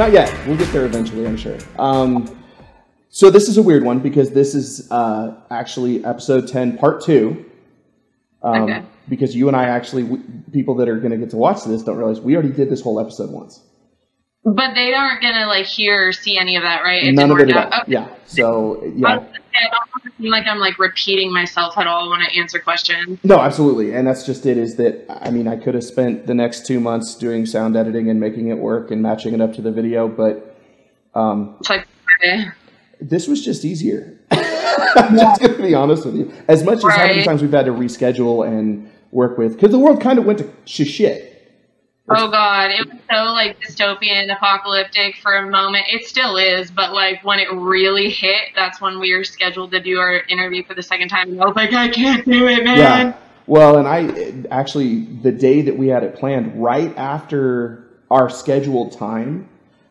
Not yet. We'll get there eventually, I'm sure. Um, so this is a weird one because this is uh, actually episode 10, part two. Um, Okay. Because you and I actually, we, people that are going to get to watch this don't realize we already did this whole episode once. But they aren't gonna like hear or see any of that, right? None of it work at all. Okay. Yeah. So yeah. was gonna say, I don't want to seem like I'm like repeating myself at all when I answer questions. No, absolutely, and that's just it. Is that I mean, I could have spent the next two months doing sound editing and making it work and matching it up to the video, but um, It's like, okay. this was just easier. I'm just gonna be honest with you. As much as how many times we've had to reschedule and work with, because the world kind of went to shit. Oh god, it was so like dystopian, apocalyptic for a moment. It still is, but like when it really hit, that's when we were scheduled to do our interview for the second time. And I was like, I can't do it, man. Yeah. Well, and I actually the day that we had it planned, right after our scheduled time,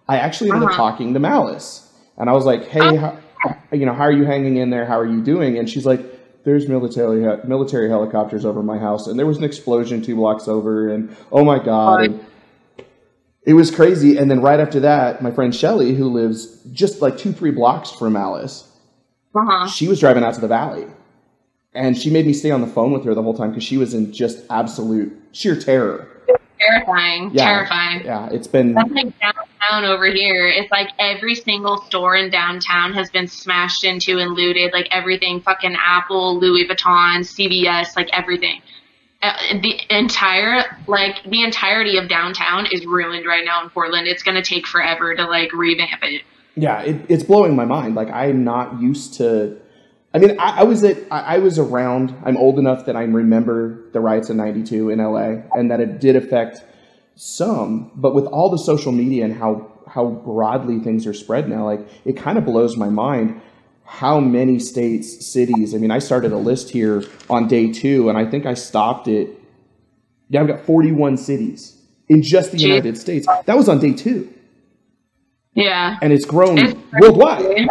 I actually ended up Uh-huh. talking to Malice, and I was like, "Hey, Oh. how, you know, how are you hanging in there? How are you doing?" And she's like, "There's military military helicopters over my house, and there was an explosion two blocks over, and oh my god." And it was crazy. And then right after that, my friend Shelly, who lives just like two, three blocks from Alice, Uh-huh. she was driving out to the valley and she made me stay on the phone with her the whole time because she was in just absolute sheer terror Terrifying. Yeah. Terrifying. yeah it's been That's like downtown over here. It's like every single store in downtown has been smashed into and looted. Like everything, fucking Apple, Louis Vuitton, CVS, like everything. Uh, the entire, like the entirety of downtown is ruined right now in Portland. It's gonna take forever to like revamp it. yeah it, it's blowing my mind like i'm not used to i mean i, I was at I, I was around. I'm old enough that i remember the riots in 92 in la and that it did affect some but with all the social media and how how broadly things are spread now like it kind of blows my mind how many states cities i mean i started a list here on day two and i think i stopped it. yeah i've got 41 cities in just the united states. That was on day two. Yeah. and it's grown It's worldwide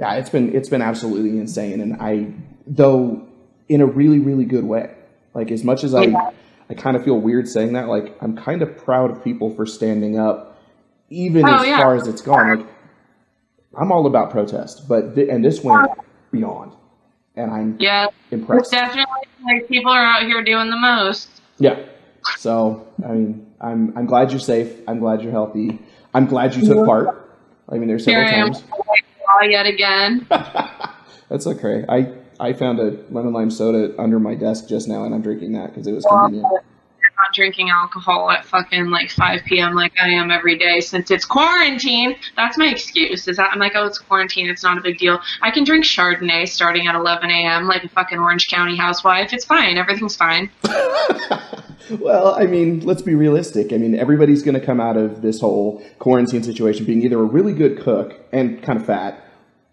yeah it's been it's been absolutely insane. And i though in a really really good way. Like as much as i Yeah. i kind of feel weird saying that like i'm kind of proud of people for standing up even Oh, as yeah. far as it's gone. Like i'm all about protest but th- and this went beyond. And i'm Yeah. impressed. Definitely like people are out here doing the most. yeah. So i mean i'm i'm glad you're safe. I'm glad you're healthy. I'm glad you took part. I mean there's several times yet again. That's okay. I I found a lemon lime soda under my desk just now, and I'm drinking that because it was convenient. not drinking alcohol at fucking like 5 p.m. like I am every day since it's quarantine. That's my excuse. Is that I'm like, oh, it's quarantine. It's not a big deal. I can drink Chardonnay starting at 11 a.m. like a fucking Orange County housewife. It's fine. Everything's fine. well, I mean, let's be realistic. I mean, everybody's going to come out of this whole quarantine situation being either a really good cook and kind of fat,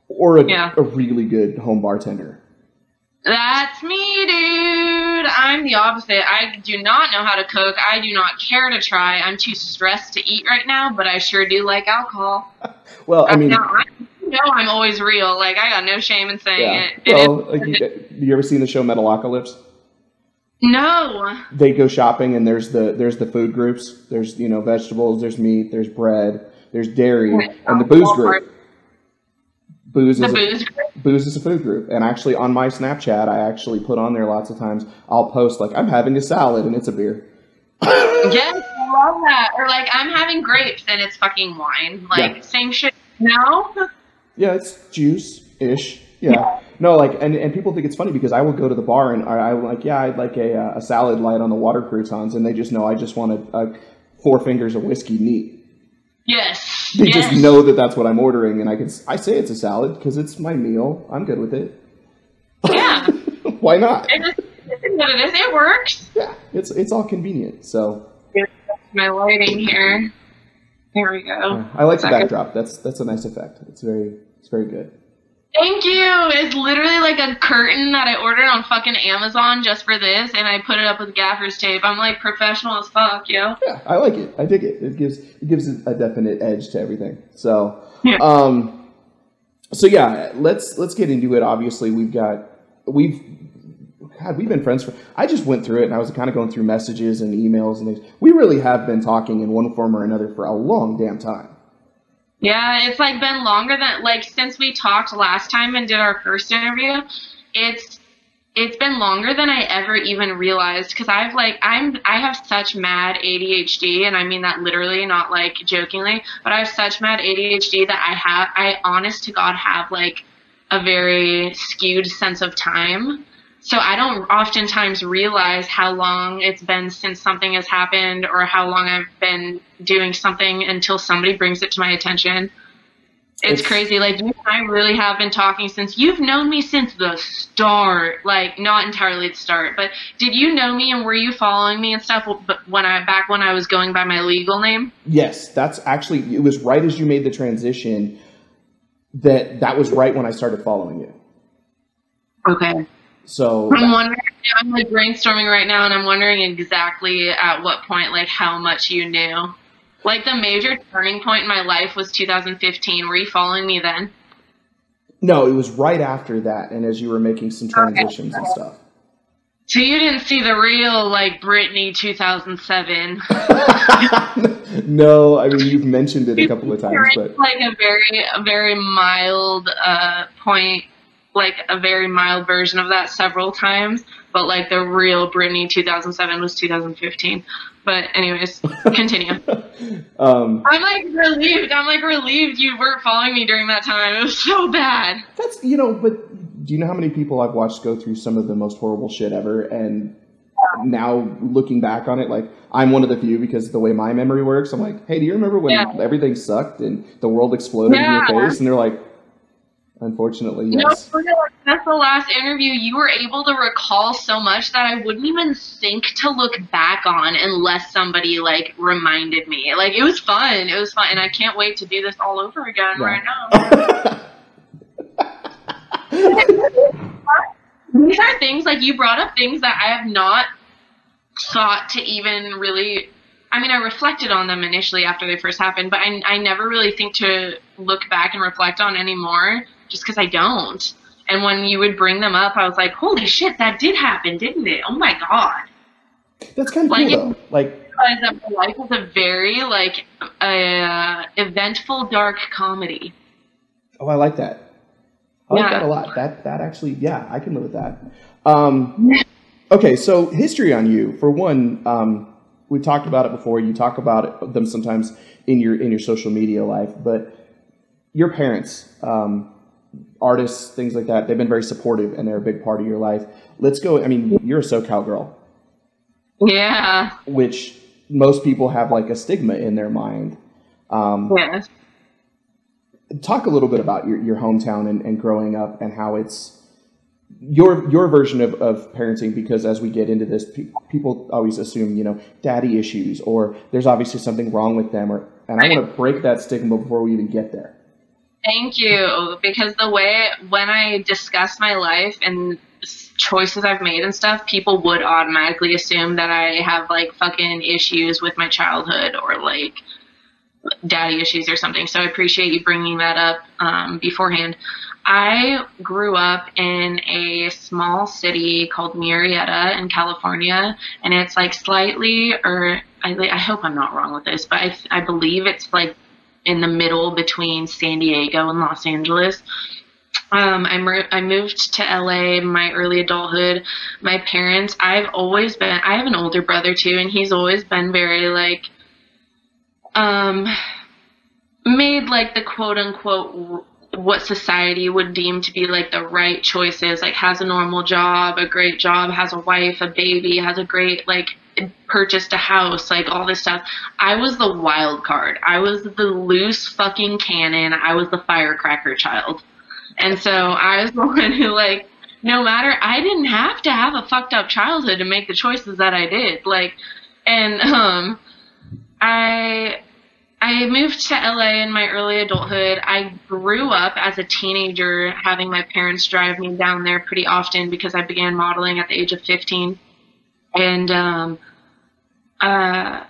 or a, Yeah. a really good home bartender. That's me, dude. I'm the opposite. I do not know how to cook. I do not care to try. I'm too stressed to eat right now, but I sure do like alcohol. Well, I mean, no, I know I'm always real. Like I got no shame in saying yeah. it. It is- Well, like, you, you ever seen the show Metalocalypse? no. They go shopping, and there's the there's the food groups. There's you know vegetables. There's meat. There's bread. There's dairy, and the booze group. Booze The is a, booze. is a food group and actually on my snapchat i actually put on there lots of times i'll post like i'm having a salad and it's a beer Yes, I love that. Or like I'm having grapes and it's fucking wine. Like Yeah. same shit. No. yeah it's juice ish yeah no like and, and people think it's funny because i will go to the bar and i, I will like yeah i'd like a, uh, a salad light on the water croutons and they just know i just want a, a four fingers of whiskey neat Yes. They yes. just know that that's what i'm ordering and i can I say it's a salad because it's my meal i'm good with it Yeah. why not It it is what. It works. yeah it's it's all convenient so My lighting here. There we go. i like the backdrop that's that's a nice effect it's very it's very good Thank you. It's literally like a curtain that I ordered on fucking Amazon just for this, and I put it up with gaffer's tape. I'm like professional as fuck, yo. Yeah, I like it. I dig it. It gives it gives a definite edge to everything. So, Yeah. um, so yeah, let's let's get into it. Obviously, we've got we've God, we've been friends for. I just went through it, and I was kind of going through messages and emails and things. We really have been talking in one form or another for a long damn time. Yeah, it's like been longer than like since we talked last time and did our first interview. It's it's been longer than I ever even realized because I've like I'm I have such mad ADHD and I mean that literally not like jokingly but I have such mad ADHD that I have I honest to God have like a very skewed sense of time so I don't oftentimes realize how long it's been since something has happened or how long I've been doing something until somebody brings it to my attention. It's, it's crazy. Like you and I really have been talking since you've known me since the start. Like not entirely the start, but did you know me and were you following me and stuff? But when I back when I was going by my legal name. Yes, that's actually it was right as you made the transition. That that was right when I started following you. Okay. So I'm wondering. I'm like brainstorming right now, and I'm wondering exactly at what point, like how much you knew. Like the major turning point in my life was 2015. Were you following me then? No, it was right after that, and as you were making some transitions okay. and stuff. So you didn't see the real like Britney 2007. no, I mean you've mentioned it a couple of times, but like a very a very mild uh, point like a very mild version of that several times, but like the real Britney 2007 was 2015. But anyways, continue. um, I'm like relieved. I'm like relieved you weren't following me during that time. It was so bad. That's you know, but do you know how many people I've watched go through some of the most horrible shit ever and now looking back on it, like I'm one of the few because the way my memory works, I'm like, hey, do you remember when yeah. everything sucked and the world exploded yeah. in your face? And they're like, Unfortunately, yes. You know, that's the last interview. You were able to recall so much that I wouldn't even think to look back on unless somebody like reminded me. Like it was fun. It was fun, and I can't wait to do this all over again yeah. right now. These are things like you brought up things that I have not thought to even really I mean, I reflected on them initially after they first happened, but I, I never really think to look back and reflect on anymore just because I don't. And when you would bring them up, I was like, holy shit, that did happen, didn't it? Oh my god. That's kind of like, cool, though. Like, that my life is a very like uh, eventful dark comedy. Oh, I like that. I like that a lot. That that actually, yeah, I can live with that. Um, okay, so history on you. For one, um, we talked about it before. You talk about it, them sometimes in your in your social media life, but your parents. Um, artists, things like that, they've been very supportive and they're a big part of your life. Let's go. I mean, you're a SoCal girl. Yeah. Which most people have like a stigma in their mind. Um, yes. Talk a little bit about your, your hometown and, and growing up and how it's your your version of, of parenting because as we get into this pe- people always assume you know daddy issues or there's obviously something wrong with them or and i want to break that stigma before we even get there Thank you. Because the way when I discuss my life and choices I've made and stuff, people would automatically assume that I have like fucking issues with my childhood or like daddy issues or something. So I appreciate you bringing that up um, beforehand. I grew up in a small city called Murrieta in California, and it's like slightly, or I, I hope I'm not wrong with this, but I, I believe it's like in the middle between San Diego and Los Angeles. Um, I, mer- I moved to LA in my early adulthood. My parents, I've always been, I have an older brother too, and he's always been very like, um, made like the quote unquote what society would deem to be like the right choices, like has a normal job, a great job, has a wife, a baby, has a great like purchased a house, like all this stuff. I was the wild card. I was the loose fucking cannon. I was the firecracker child. And so I was the one who like no matter I didn't have to have a fucked up childhood to make the choices that I did. Like and um I I moved to LA in my early adulthood. I grew up as a teenager having my parents drive me down there pretty often because I began modeling at the age of 15. And um uh,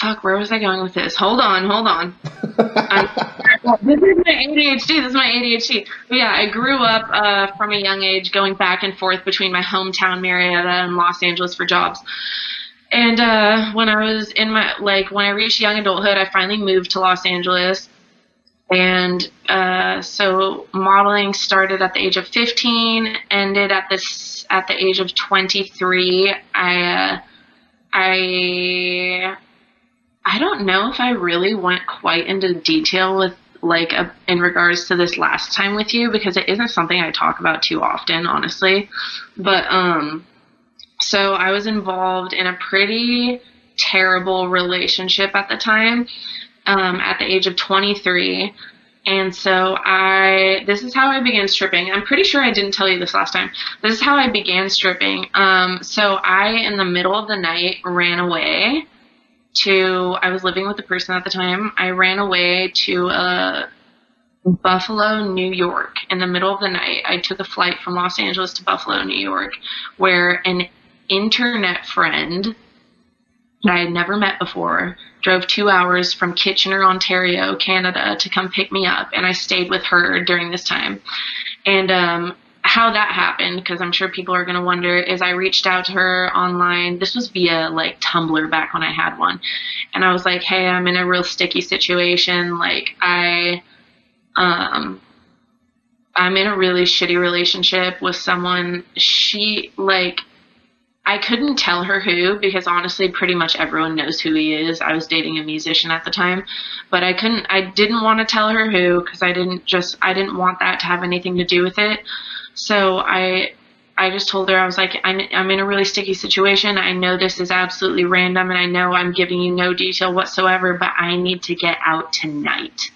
fuck, where was I going with this? Hold on, hold on. this is my ADHD. This is my ADHD. But yeah, I grew up uh, from a young age going back and forth between my hometown Murrieta, and Los Angeles for jobs. And uh, when I was in my like when I reached young adulthood, I finally moved to Los Angeles. And uh, so modeling started at the age of 15, ended at this at the age of 23. I uh, I I don't know if I really went quite into detail with like a, in regards to this last time with you because it isn't something I talk about too often, honestly. But um, so I was involved in a pretty terrible relationship at the time. Um, at the age of 23. And so I, this is how I began stripping. I'm pretty sure I didn't tell you this last time. This is how I began stripping. Um, so I, in the middle of the night, ran away to, I was living with a person at the time. I ran away to uh, Buffalo, New York in the middle of the night. I took a flight from Los Angeles to Buffalo, New York, where an internet friend that I had never met before drove two hours from Kitchener, Ontario, Canada to come pick me up. And I stayed with her during this time. And um, how that happened, because I'm sure people are going to wonder, is I reached out to her online. This was via like Tumblr back when I had one. And I was like, hey, I'm in a real sticky situation. Like, I. Um, I'm in a really shitty relationship with someone. She, like, I couldn't tell her who because honestly, pretty much everyone knows who he is. I was dating a musician at the time, but I couldn't, I didn't want to tell her who because I didn't just, I didn't want that to have anything to do with it. So I, I just told her I was like, I'm, I'm in a really sticky situation. I know this is absolutely random, and I know I'm giving you no detail whatsoever, but I need to get out tonight.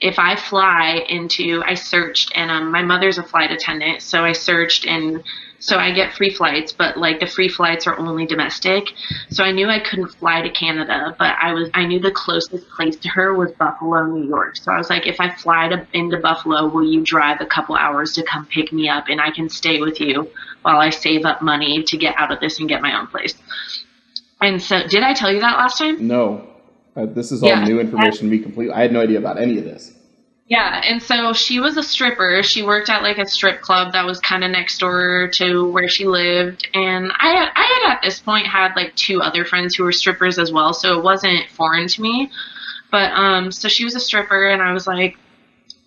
If I fly into, I searched, and um, my mother's a flight attendant, so I searched and so I get free flights, but like the free flights are only domestic. So I knew I couldn't fly to Canada, but I was I knew the closest place to her was Buffalo, New York. So I was like, if I fly to into Buffalo, will you drive a couple hours to come pick me up, and I can stay with you while I save up money to get out of this and get my own place. And so, did I tell you that last time? No, uh, this is all yeah. new information to me completely. I had no idea about any of this. Yeah, and so she was a stripper. She worked at like a strip club that was kind of next door to where she lived, and I had, I had at this point had like two other friends who were strippers as well, so it wasn't foreign to me. But um, so she was a stripper, and I was like,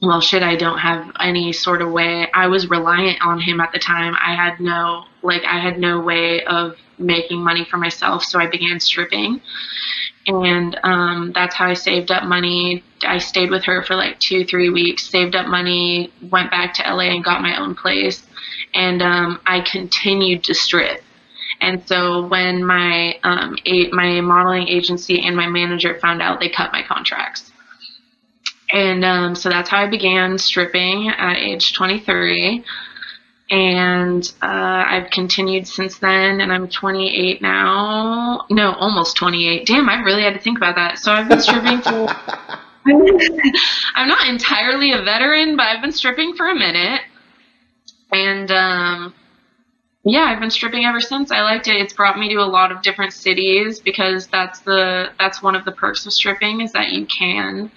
well, shit, I don't have any sort of way. I was reliant on him at the time. I had no like I had no way of making money for myself, so I began stripping and um, that's how I saved up money. I stayed with her for like two, three weeks, saved up money, went back to LA and got my own place, and um, I continued to strip. And so when my um, a- my modeling agency and my manager found out, they cut my contracts. And um, so that's how I began stripping at age 23 and uh, I've continued since then, and I'm 28 now. No, almost 28. Damn, I really had to think about that. So I've been stripping for. I'm not entirely a veteran, but I've been stripping for a minute, and um, yeah, I've been stripping ever since. I liked it. It's brought me to a lot of different cities because that's the that's one of the perks of stripping is that you can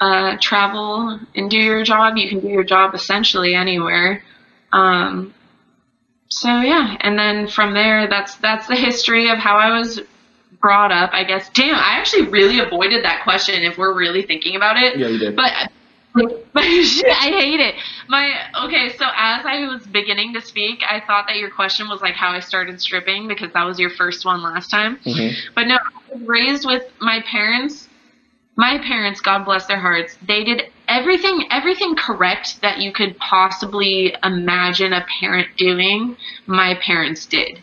uh, travel and do your job. You can do your job essentially anywhere. Um, so yeah, and then from there, that's that's the history of how I was brought up. I guess. Damn, I actually really avoided that question. If we're really thinking about it. Yeah, you did. But. But I hate it. My okay, so as I was beginning to speak, I thought that your question was like how I started stripping because that was your first one last time. Mm-hmm. But no, I was raised with my parents. My parents, God bless their hearts, they did everything everything correct that you could possibly imagine a parent doing my parents did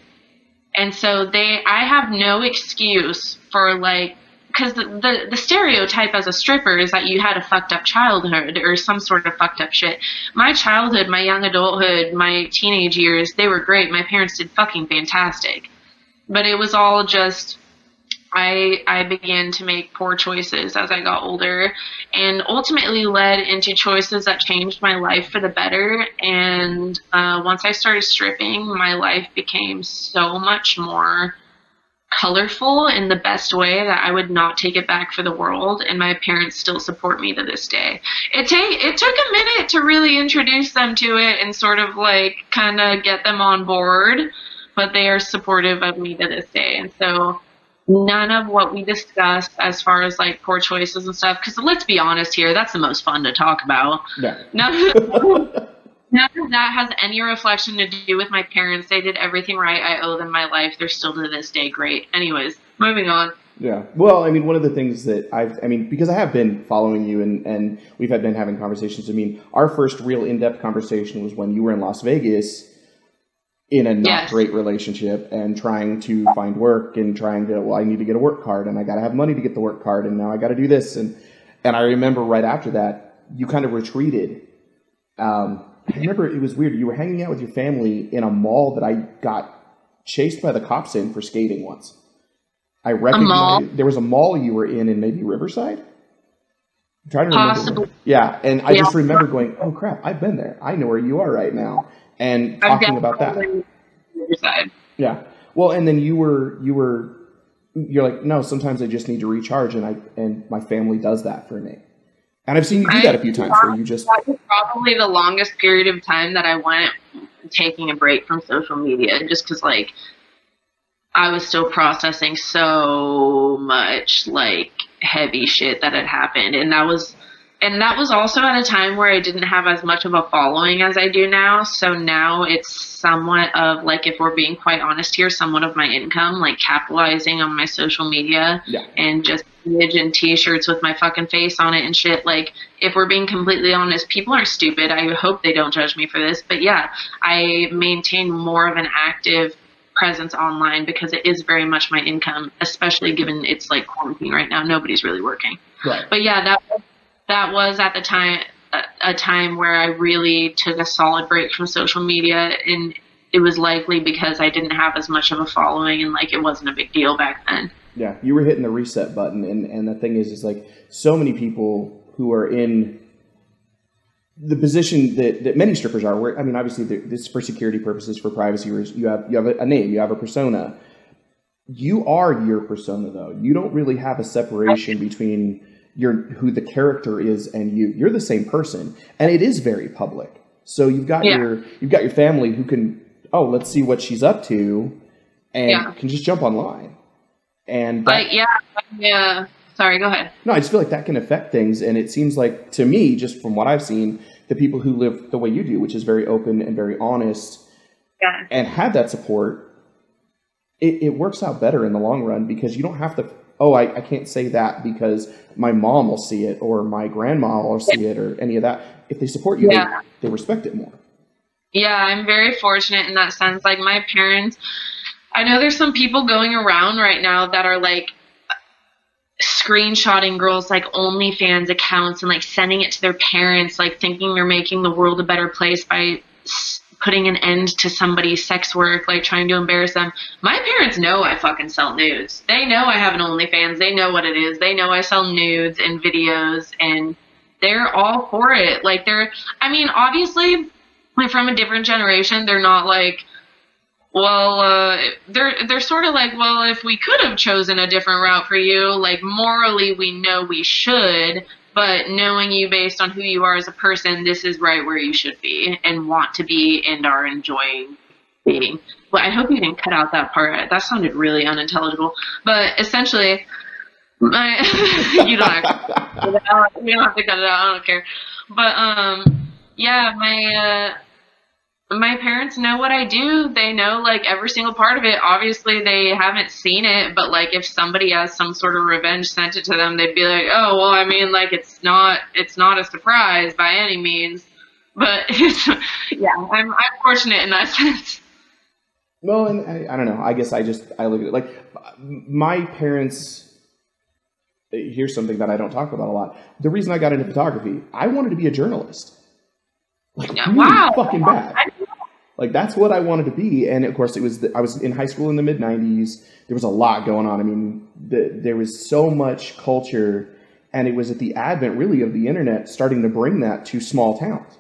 and so they i have no excuse for like because the, the, the stereotype as a stripper is that you had a fucked up childhood or some sort of fucked up shit. My childhood my young adulthood my teenage years they were great. My parents did fucking fantastic. But it was all just I I began to make poor choices as I got older, and ultimately led into choices that changed my life for the better. And uh, once I started stripping, my life became so much more colorful in the best way that I would not take it back for the world. And my parents still support me to this day. It take it took a minute to really introduce them to it and sort of like kind of get them on board, but they are supportive of me to this day. And so none of what we discussed as far as like poor choices and stuff. Because let's be honest here, that's the most fun to talk about. Yeah. None, none of that has any reflection to do with my parents. They did everything right. I owe them my life. They're still to this day great. Anyways, moving on. Yeah. Well, I mean, one of the things that I've, I mean, because I have been following you and, and we've had been having conversations. I mean, our first real in depth conversation was when you were in Las Vegas in a not Yes. great relationship and trying to find work and trying to, well, I need to get a work card and I got to have money to get the work card and now I got to do this. And, and I remember right after that, you kind of retreated. Um, I remember it was weird. You were hanging out with your family in a mall that I got chased by the cops in for skating once. I recognized there was a mall you were in in maybe Riverside. I'm trying to remember. Possibly. Yeah, and I Yeah. just remember going, "Oh crap, I've been there. I know where you are right now," and talking about that. definitely on the other side. Yeah. Well, and then you were you were you're like, no, sometimes I just need to recharge, and I and my family does that for me. And I've seen you do that a few times where you just That was probably the longest period of time that I went taking a break from social media, just because like I was still processing so much like heavy shit that had happened, and that was. And that was also at a time where I didn't have as much of a following as I do now. So now it's somewhat of like, if we're being quite honest here, somewhat of my income, like capitalizing on my social media yeah. and just image and t-shirts with my fucking face on it and shit. Like if we're being completely honest people are stupid. I hope they don't judge me for this. But yeah i maintain more of an active presence online because it is very much my income especially given it's like quarantine right now. Nobody's really working. Right. But yeah that that was at the time a, time where i really took a solid break from social media and it was likely because i didn't have as much of a following and like it wasn't a big deal back then yeah you were hitting the reset button, and and the thing is, is like so many people who are in the position that, that many strippers are. Where I mean, obviously, this is for security purposes, for privacy. You have you have a name, you have a persona. You are your persona, though. You don't really have a separation between your who the character is and you. You're the same person, and it is very public. So you've got Yeah. your you've got your family who can oh let's see what she's up to, and Yeah. can just jump online. And that, But yeah, yeah. Uh, sorry, go ahead. no, I just feel like that can affect things, and it seems like to me, just from what I've seen, the people who live the way you do, which is very open and very honest, Yeah. and have that support, it, it works out better in the long run because you don't have to. Oh, I, I can't say that because my mom will see it or my grandma will see it or any of that. If they support you, Yeah. they, they respect it more. Yeah, I'm very fortunate in that sense. Like my parents, I know there's some people going around right now that are like screenshotting girls like OnlyFans accounts and like sending it to their parents, like thinking they're making the world a better place by putting an end to somebody's sex work, like trying to embarrass them. My parents know I fucking sell nudes. They know I have an OnlyFans. They know what it is. They know I sell nudes and videos and they're all for it. Like they're I mean, obviously like from a different generation, they're not like well, uh, they're they're sort of like, well, if we could have chosen a different route for you, like morally, we know we should, but knowing you based on who you are as a person, this is right where you should be and want to be and are enjoying being. Well, I hope you didn't cut out that part. That sounded really unintelligible. But essentially, my you don't have to, don't have to cut it out. I don't care. But um, yeah, my uh my parents know what I do. They know like every single part of it. Obviously, they haven't seen it, but like if somebody has some sort of revenge sent it to them, they'd be like, "Oh, well, I mean, like it's not it's not a surprise by any means." But yeah, I'm I'm fortunate in that sense. Well, and I, I don't know. I guess I just I look at it like my parents. Here's something that I don't talk about a lot. The reason I got into photography, I wanted to be a journalist. Like Yeah, really wow. fucking bad. Like that's what I wanted to be, and of course it was. The, I was in high school in the mid '90s. There was a lot going on. I mean, the, there was so much culture, and it was at the advent, really, of the internet starting to bring that to small towns.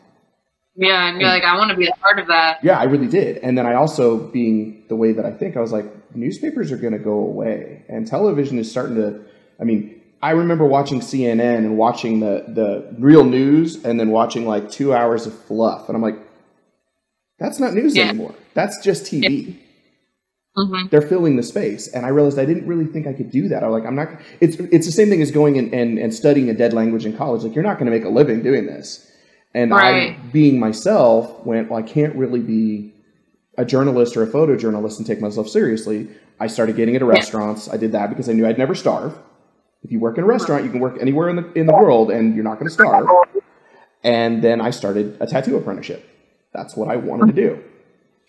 Yeah, and you're like, I want to be a part of that. Yeah, I really did. And then I also, being the way that I think, I was like, newspapers are going to go away, and television is starting to. I mean, I remember watching CNN and watching the the real news, and then watching like two hours of fluff, and I'm like, that's not news Yeah. anymore. That's just TV. hmm they're filling the space and i realized i didn't really think i could do that. I am like i'm not it's it's the same thing as going and, and, and studying a dead language in college. Like you're not going to make a living doing this. And i being myself went well i can't really be a journalist or a photojournalist and take myself seriously. I started getting into restaurants. I did that because i knew i'd never starve. If you work in a restaurant you can work anywhere in the in the world and you're not going to starve. And then i started a tattoo apprenticeship that's what i wanted to do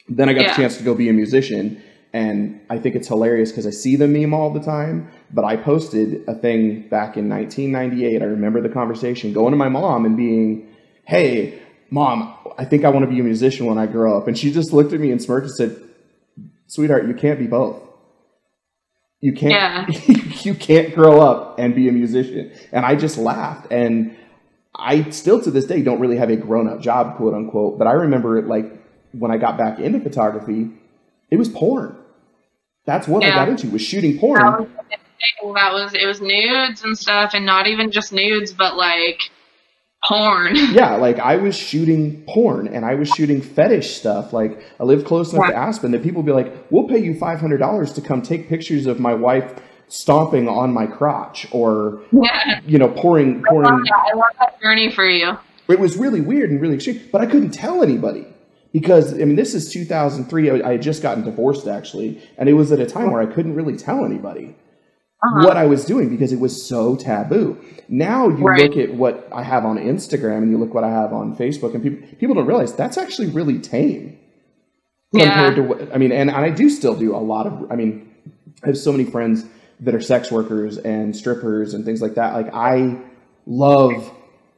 then I got Yeah. the chance to go be a musician, and I think it's hilarious because I see the meme all the time. But I posted a thing back in 1998. I remember the conversation going to my mom and being, "Hey, mom, I think I want to be a musician when I grow up." And she just looked at me and smirked and said, "Sweetheart, you can't be both. You can't. Yeah. you can't grow up and be a musician." And I just laughed and. I still to this day don't really have a grown up job, quote unquote, but I remember it like when I got back into photography, it was porn. That's what I got into was shooting That porn. was, that was it was nudes and stuff, and not even just nudes, but like porn. Yeah, like I was shooting porn and I was shooting fetish stuff. Like I lived close enough to Aspen that people would be like, "We'll pay you five hundred dollars to come take pictures of my wife stomping on my crotch," or yeah. you know, pouring pouring. Yeah, I love that journey for you. It was really weird and really extreme, but I couldn't tell anybody because I mean, this is 2003. I I had just gotten divorced actually, and it was at a time where I couldn't really tell anybody Uh-huh. what I was doing because it was so taboo. Now you Right. look at what I have on Instagram and you look what I have on Facebook, and people people don't realize that's actually really tame compared Yeah. to what I mean. And, and I do still do a lot of. I mean, I have so many friends that are sex workers and strippers and things like that. Like I love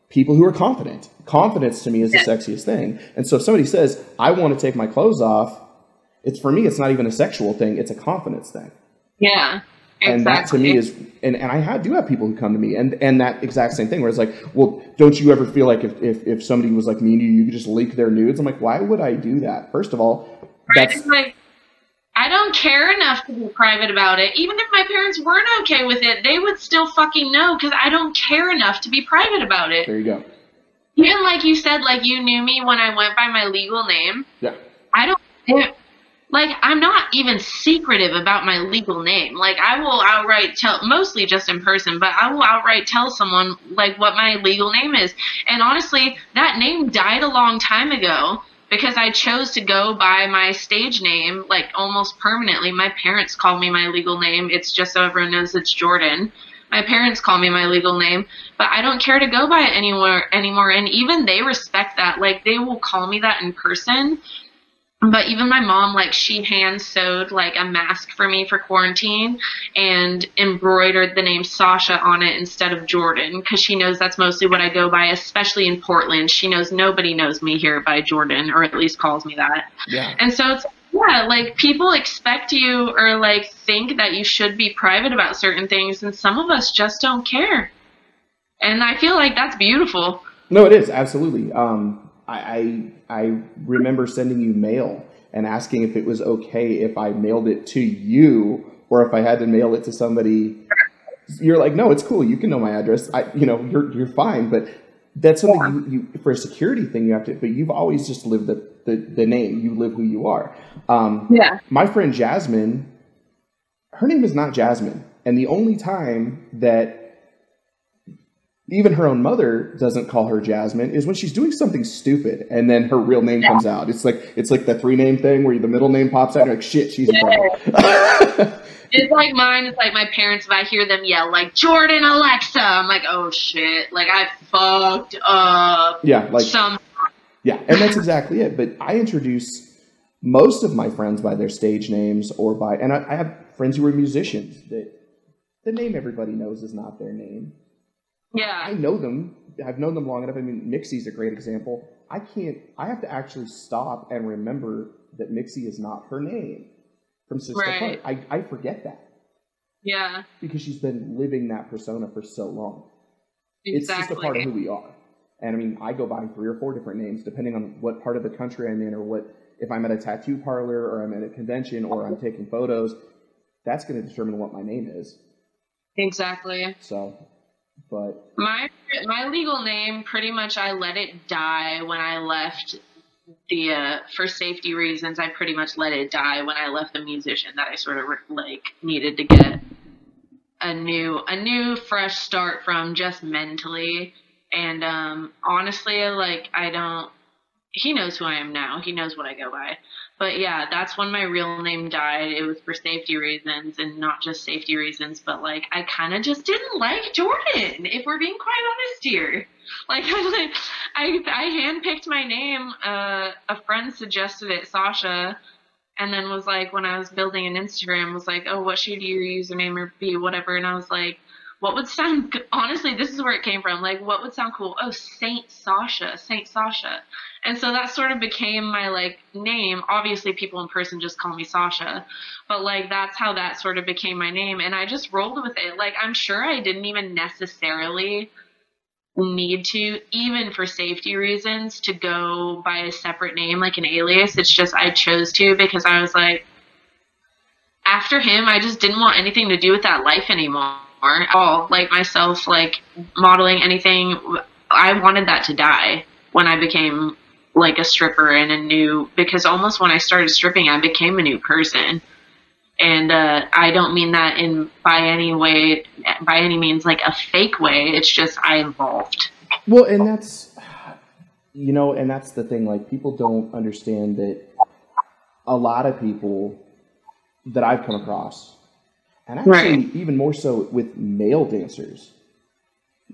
people who are confident. Confidence to me is the sexiest thing. And so if somebody says, "I want to take my clothes off," it's for me. It's not even a sexual thing. It's a confidence thing Yeah. and that to me is and, and i have, do have people who come to me and and that exact same thing where it's like well don't you ever feel like if, if, if somebody was like mean to you you could just leak their nudes i'm like why would i do that first of all, that's like I don't care enough to be private about it. Even if my parents weren't okay with it, they would still fucking know because I don't care enough to be private about it. there you go Even like you said, like you knew me when I went by my legal name. yeah I don't like I'm not even secretive about my legal name. Like I will outright tell mostly just in person, but I will outright tell someone like what my legal name is. And honestly, that name died a long time ago because I chose to go by my stage name like almost permanently. My parents call me my legal name. It's just so everyone knows it's Jordan. My parents call me my legal name, but I don't care to go by it anywhere anymore. And even they respect that. Like they will call me that in person. But even my mom, like she hand sewed like a mask for me for quarantine and embroidered the name Sasha on it instead of Jordan because she knows that's mostly what I go by, especially in Portland. She knows nobody knows me here by Jordan, or at least calls me that. yeah And so it's yeah, like people expect you or like think that you should be private about certain things, and some of us just don't care. And I feel like that's beautiful. no it is absolutely um I, I i remember sending you mail and asking if it was okay if i mailed it to you or if i had to mail it to somebody you're like, no, it's cool. You can know my address. I, you know, you're you're fine. But that's something you, you for a security thing you have to. But you've always just lived the the, the name. You live who you are. Um, Yeah. my friend Jasmine, her name is not Jasmine, and the only time that even her own mother doesn't call her Jasmine is when she's doing something stupid, and then her real name comes out. It's like it's like the three name thing where the middle name pops out. And you're like, shit, she's trouble. It's like mine. It's like my parents. If I hear them yell like Jordan Alexa, I'm like, oh shit! Like I fucked up. yeah, like some. Yeah, and that's exactly it. But I introduce most of my friends by their stage names or by, and I, I have friends who are musicians that the name everybody knows is not their name. I know them. I've known them long enough. I mean, Mixie's a great example. I can't. I have to actually stop and remember that Mixie is not her name from Sister Right. Part. I, I forget that Yeah. because she's been living that persona for so long. Exactly. It's just a part of who we are. And I mean, I go by three or four different names depending on what part of the country I'm in or what, if I'm at a tattoo parlor or I'm at a convention or I'm taking photos, that's going to determine what my name is. Exactly. So, but My my legal name, pretty much, I let it die when I left the uh, for safety reasons, I pretty much let it die when I left the musician that I sort of like needed to get a new a new fresh start from just mentally and um honestly like I don't he knows who I am now. He knows what I go by. But yeah, that's when my real name died. It was for safety reasons and not just safety reasons, but like I kind of just didn't like Jordan, if we're being quite honest here. Like I I I handpicked my name. Uh, a friend suggested it, Sasha, and then was like when I was building an Instagram was like, "Oh, what should your username be whatever?" And I was like, what would sound honestly this is where it came from like what would sound cool? Oh saint sasha saint sasha. And so that sort of became my like name. Obviously people in person just call me sasha but like that's how that sort of became my name and i just rolled with it. Like i'm sure i didn't even necessarily need to even for safety reasons to go by a separate name like an alias. It's just i chose to because i was like after him i just didn't want anything to do with that life anymore at all. Like myself, like modeling anything, I wanted that to die when I became like a stripper and a new because almost when I started stripping, I became a new person. And uh, I don't mean that in by any way, by any means, like a fake way. It's just I evolved. Well, and that's you know, and that's the thing. Like people don't understand that a lot of people that I've come across and actually right. even more so with male dancers.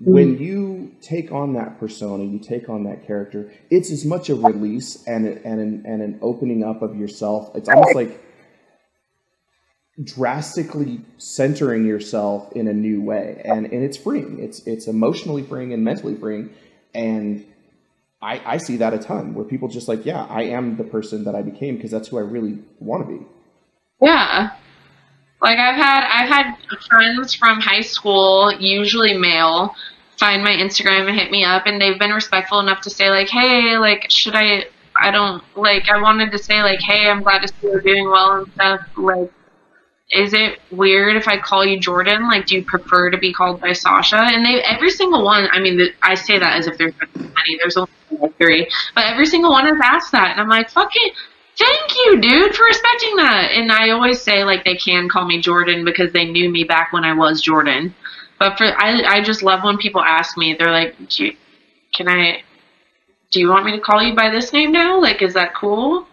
Mm. When you take on that persona, you take on that character, it's as much a release and, a, and, an, and an opening up of yourself. It's almost like drastically centering yourself in a new way. And, and it's freeing. It's, it's emotionally freeing and mentally freeing. And I, I see that a ton where people just like, yeah, I am the person that I became because that's who I really want to be. Yeah. Like I've had I've had friends from high school, usually male, find my Instagram and hit me up and they've been respectful enough to say like, "Hey, like should I I don't like I wanted to say like, "Hey, I'm glad to see you're doing well and stuff." Like is it weird if I call you Jordan? Like, do you prefer to be called by Sasha? And they, every single one, I mean, the, I say that as if there's many, there's only three, but every single one has asked that. And I'm like, fuck it, Thank you, dude, for respecting that. And I always say like they can call me Jordan because they knew me back when I was Jordan. But for I I just love when people ask me. They're like, do you, "Can I? Do you want me to call you by this name now? Like, is that cool?"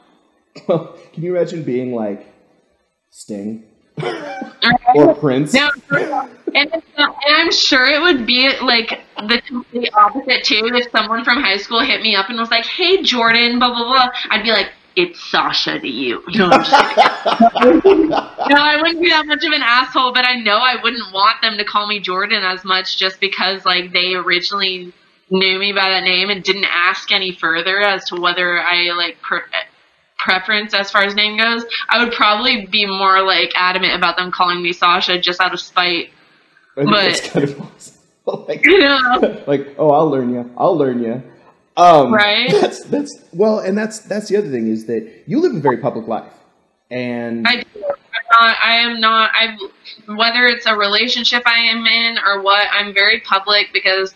Can you imagine being like Sting or Prince? No, and, and I'm sure it would be like the complete opposite too. If someone from high school hit me up and was like, "Hey, Jordan," blah blah blah, I'd be like, it's Sasha to you. No, no, I wouldn't be that much of an asshole, but I know I wouldn't want them to call me Jordan as much just because like they originally knew me by that name and didn't ask any further as to whether I like pre- preference as far as name goes. I would probably be more like adamant about them calling me Sasha just out of spite. I but, that's kind of awesome. like, you know, like, oh, I'll learn you. I'll learn you. Um, right. That's that's well, and that's that's the other thing is that you live a very public life, and I do. I'm not, I am not. I whether it's a relationship I am in or what, I'm very public because,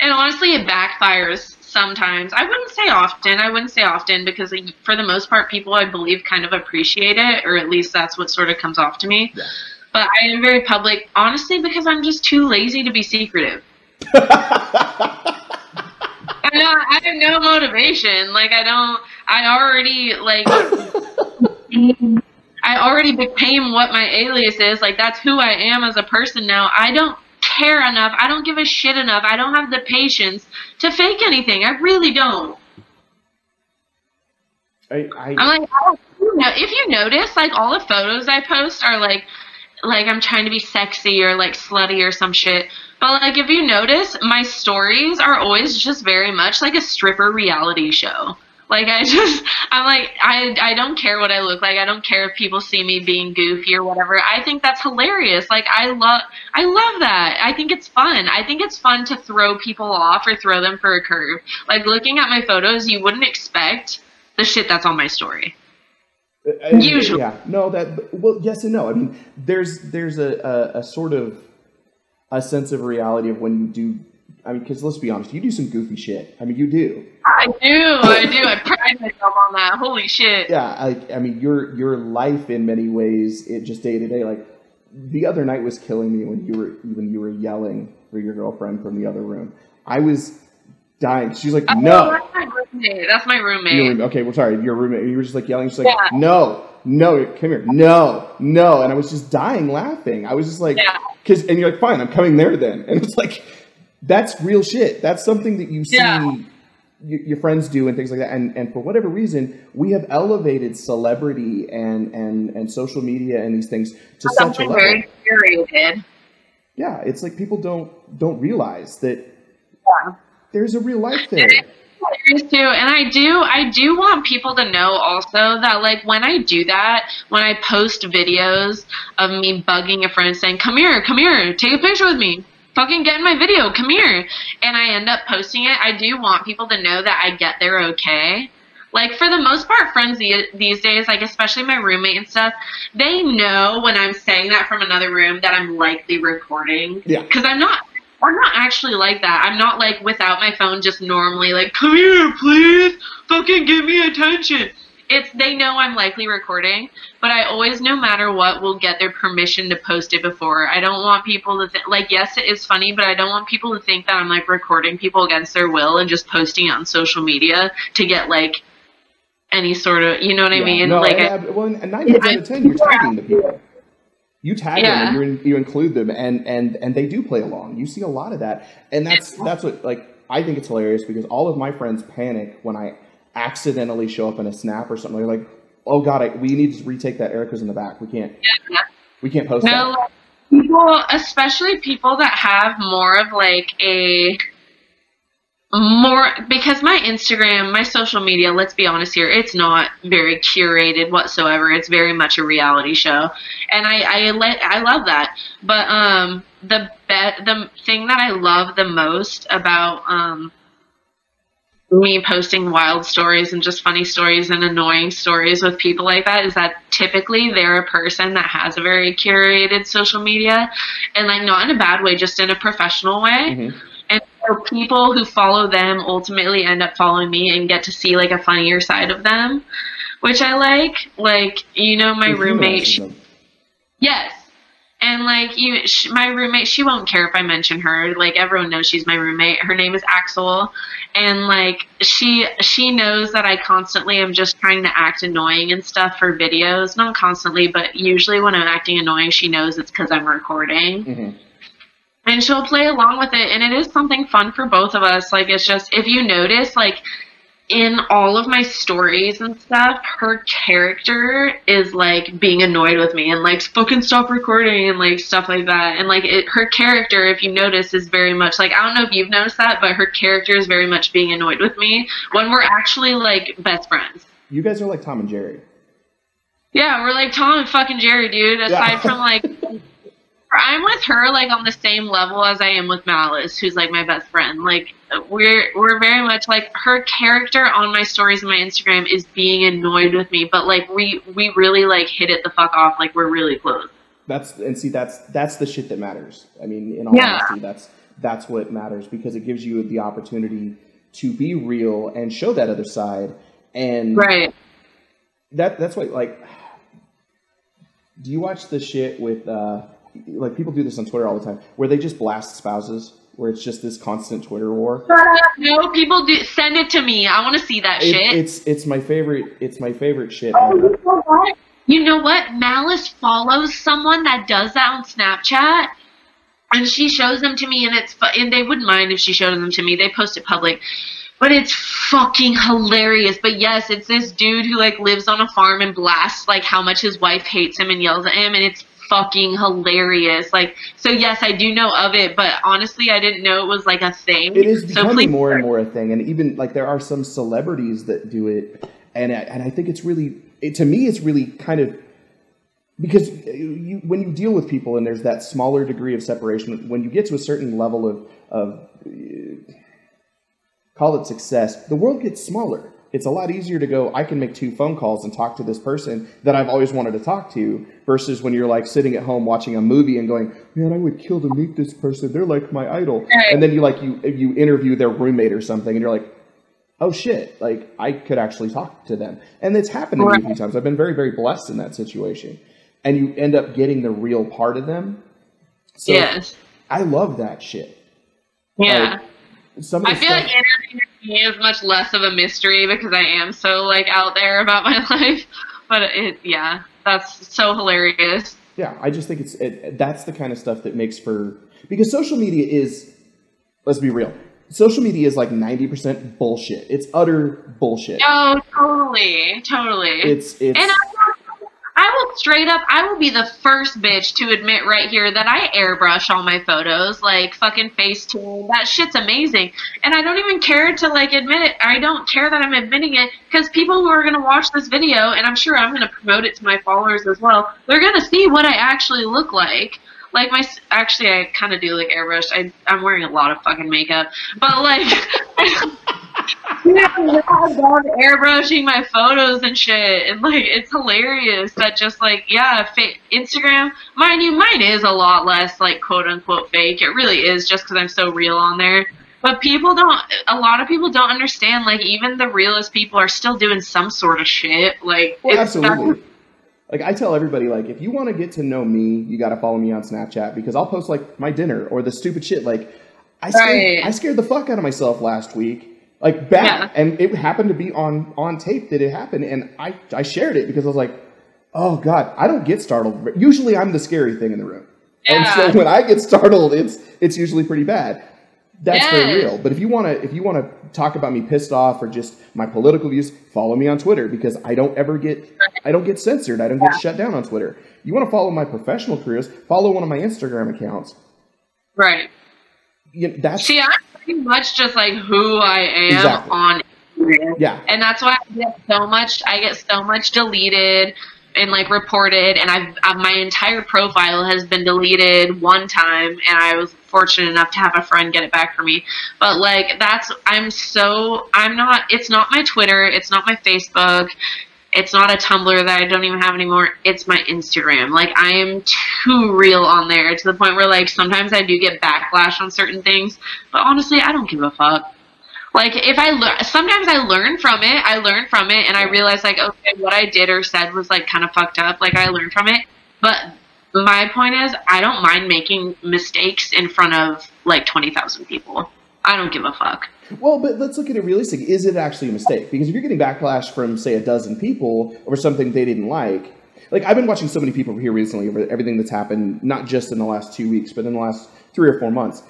and honestly, it backfires sometimes. I wouldn't say often. I wouldn't say often because for the most part, people I believe kind of appreciate it, or at least that's what sort of comes off to me. Yeah. But I am very public, honestly, because I'm just too lazy to be secretive. I have no motivation. Like I don't. I already like. I already became what my alias is. Like that's who I am as a person now. I don't care enough. I don't give a shit enough. I don't have the patience to fake anything. I really don't. I, I, am like, oh, you know, if you notice, like all the photos I post are like, like I'm trying to be sexy or like slutty or some shit. But like if you notice, my stories are always just very much like a stripper reality show. Like I just I'm like I I don't care what I look like. I don't care if people see me being goofy or whatever. I think that's hilarious. Like I love I love that. I think it's fun. I think it's fun to throw people off or throw them for a curve. Like looking at my photos, you wouldn't expect the shit that's on my story. Usually. Yeah. No, that well yes and no. I mean, there's there's a, a, a sort of a sense of reality of when you do I mean, because let's be honest, you do some goofy shit. I mean, you do. I do, I do. I pride myself on that. Holy shit. Yeah, I, I mean, your your life in many ways, it just day to day. Like the other night was killing me when you were when you were yelling for your girlfriend from the other room. I was dying. She's like, Oh, no. that's my roommate. That's my roommate. Your roommate- okay, well, sorry, your roommate. You were just like yelling. She's like, Yeah. no, no, come here, no, no, and I was just dying laughing. I was just like, Yeah. because, and you're like, fine, I'm coming there then, and it's like, that's real shit. That's something that you see. Yeah. Your friends do and things like that, and and for whatever reason, we have elevated celebrity and and and social media and these things to such a level. very curated. Yeah, it's like people don't don't realize that Yeah. There's a real life there. Too, and I do, I do want people to know also that like when I do that, when I post videos of me bugging a friend saying, "Come here, come here, take a picture with me." Fucking get in my video, come here. And I end up posting it. I do want people to know that I get there okay. Like for the most part, friends these days, like especially my roommate and stuff, they know when I'm saying that from another room that I'm likely recording. Yeah. Because I'm not, I'm not actually like that. I'm not like without my phone, just normally like, come here, please, fucking give me attention. It's they know I'm likely recording, but I always, no matter what, will get their permission to post it before. I don't want people to think like, yes, it is funny, but I don't want people to think that I'm like recording people against their will and just posting it on social media to get like any sort of, you know what I mean? No, like, I, I, well, and nine times out of ten, you're talking to people. You tag Yeah. them, and you you include them, and and and they do play along. You see a lot of that, and that's that's what like I think it's hilarious because all of my friends panic when I accidentally show up in a snap or something. They're like, "Oh God, I, we need to retake that. Erica's in the back. We can't. We can't post No, that." people, especially people that have more of like a more because my Instagram, my social media, let's be honest here, it's not very curated whatsoever. It's very much a reality show, and I I let I love that. But um, the be- the thing that I love the most about um me posting wild stories and just funny stories and annoying stories with people like that is that typically they're a person that has a very curated social media and like not in a bad way just in a professional way Mhm. So people who follow them ultimately end up following me and get to see like a funnier side of them which i like like you know my roommate she. Yes. And like you, sh- my roommate, she won't care if I mention her. Like everyone knows she's my roommate. Her name is Axel, and like she she knows that I constantly am just trying to act annoying and stuff for videos. Not constantly, but usually when I'm acting annoying, she knows it's because I'm recording Mhm. And she'll play along with it and it is something fun for both of us like it's just if you notice like in all of my stories and stuff her character is like being annoyed with me and like fucking stop recording and like stuff like that and like it, her character if you notice is very much like i don't know if you've noticed that but her character is very much being annoyed with me when we're actually like best friends You guys are like Tom and Jerry. yeah, we're like Tom and fucking Jerry, dude. Aside Yeah. from like, I'm with her like on the same level as I am with Malice, who's like my best friend. Like we're we're very much like her character on my stories and my Instagram is being annoyed with me, but like we we really like hit it the fuck off. Like we're really close. That's and see that's that's the shit that matters. I mean, in all Yeah. honesty, that's that's what matters because it gives you the opportunity to be real and show that other side. And Right. that that's what like. Do you watch the shit with uh, like people do this on Twitter all the time, where they just blast spouses, where it's just this constant Twitter war. No, people do send it to me. I want to see that It, shit. it's it's my favorite. It's my favorite shit. Oh, you know what? You know what? Malice follows someone that does that on Snapchat, and she shows them to me, and it's fu- and they wouldn't mind if she showed them to me. They post it public, but it's fucking hilarious. But yes, it's this dude who like lives on a farm and blasts like how much his wife hates him and yells at him, and it's fucking hilarious. Like, so yes, I do know of it, but honestly, I didn't know it was like a thing. It is so becoming please, more and more a thing, and even like there are some celebrities that do it, and I, and I think it's really it, to me it's really kind of because you, when you deal with people and there's that smaller degree of separation, when you get to a certain level of of uh, call it success, the world gets smaller it's a lot easier to go, I can make two phone calls and talk to this person that I've always wanted to talk to versus when you're like sitting at home watching a movie and going, man, I would kill to meet this person. They're like my idol. And then you like, you, you interview their roommate or something and you're like, oh shit, like I could actually talk to them. And it's happened to me a few times. I've been very, very blessed in that situation. And you end up getting the real part of them. So yes. I love that shit. Yeah. Like, some I feel stuff, like me is much less of a mystery because I am so like out there about my life. But it, yeah, that's so hilarious. yeah, I just think it's it, that's the kind of stuff that makes for because social media is let's be real. Social media is like 90% bullshit. It's utter bullshit. Oh, totally, totally. It's it's and I, I will straight up, I will be the first bitch to admit right here that I airbrush all my photos, like fucking Facetune. That shit's amazing, and I don't even care to like admit it. I don't care that I'm admitting it because people who are gonna watch this video, and I'm sure I'm gonna promote it to my followers as well. They're gonna see what I actually look like. Like my, actually, I kind of do like airbrush. I, I'm wearing a lot of fucking makeup, but like. Yeah, I'm done airbrushing my photos and shit, and like it's hilarious that just like yeah, fa- Instagram, mind you, mine is a lot less like quote unquote fake. It really is just because I'm so real on there. But people don't. A lot of people don't understand. Like even the realest people are still doing some sort of shit. Like well, it's absolutely. Like I tell everybody, like if you want to get to know me, you got to follow me on Snapchat because I'll post like my dinner or the stupid shit. Like I scared, Right. I scared the fuck out of myself last week, like bad, Yeah. and it happened to be on on tape that it happened, and I I shared it because I was like, oh god, I don't get startled. Usually I'm the scary thing in the room, and so when I get startled, it's it's usually pretty bad. That's very real. But if you want to, if you want to talk about me pissed off or just my political views, follow me on Twitter because I don't ever get, I don't get censored. I don't get shut down on Twitter. You want to follow my professional careers? Follow one of my Instagram accounts. right. You know, that's See, I'm pretty much just like who I am Exactly. on Instagram. yeah, and that's why I get so much. I get so much deleted and like reported, and I've, i my entire profile has been deleted one time, and I was fortunate enough to have a friend get it back for me. But like that's I'm so I'm not. It's not my Twitter. It's not my Facebook. It's not a Tumblr that I don't even have anymore. It's my Instagram. Like I am too real on there to the point where like sometimes I do get backlash on certain things, but honestly, I don't give a fuck. Like if I learn, sometimes I learn from it. I learn from it, and I realize like, okay, what I did or said was like kind of fucked up. Like I learned from it, but my point is, I don't mind making mistakes in front of like twenty thousand people. I don't give a fuck. Well, but let's look at it realistically. Is it actually a mistake? Because if you're getting backlash from, say, a dozen people over something they didn't like, like I've been watching so many people here recently over everything that's happened, not just in the last two weeks, but in the last three or four months.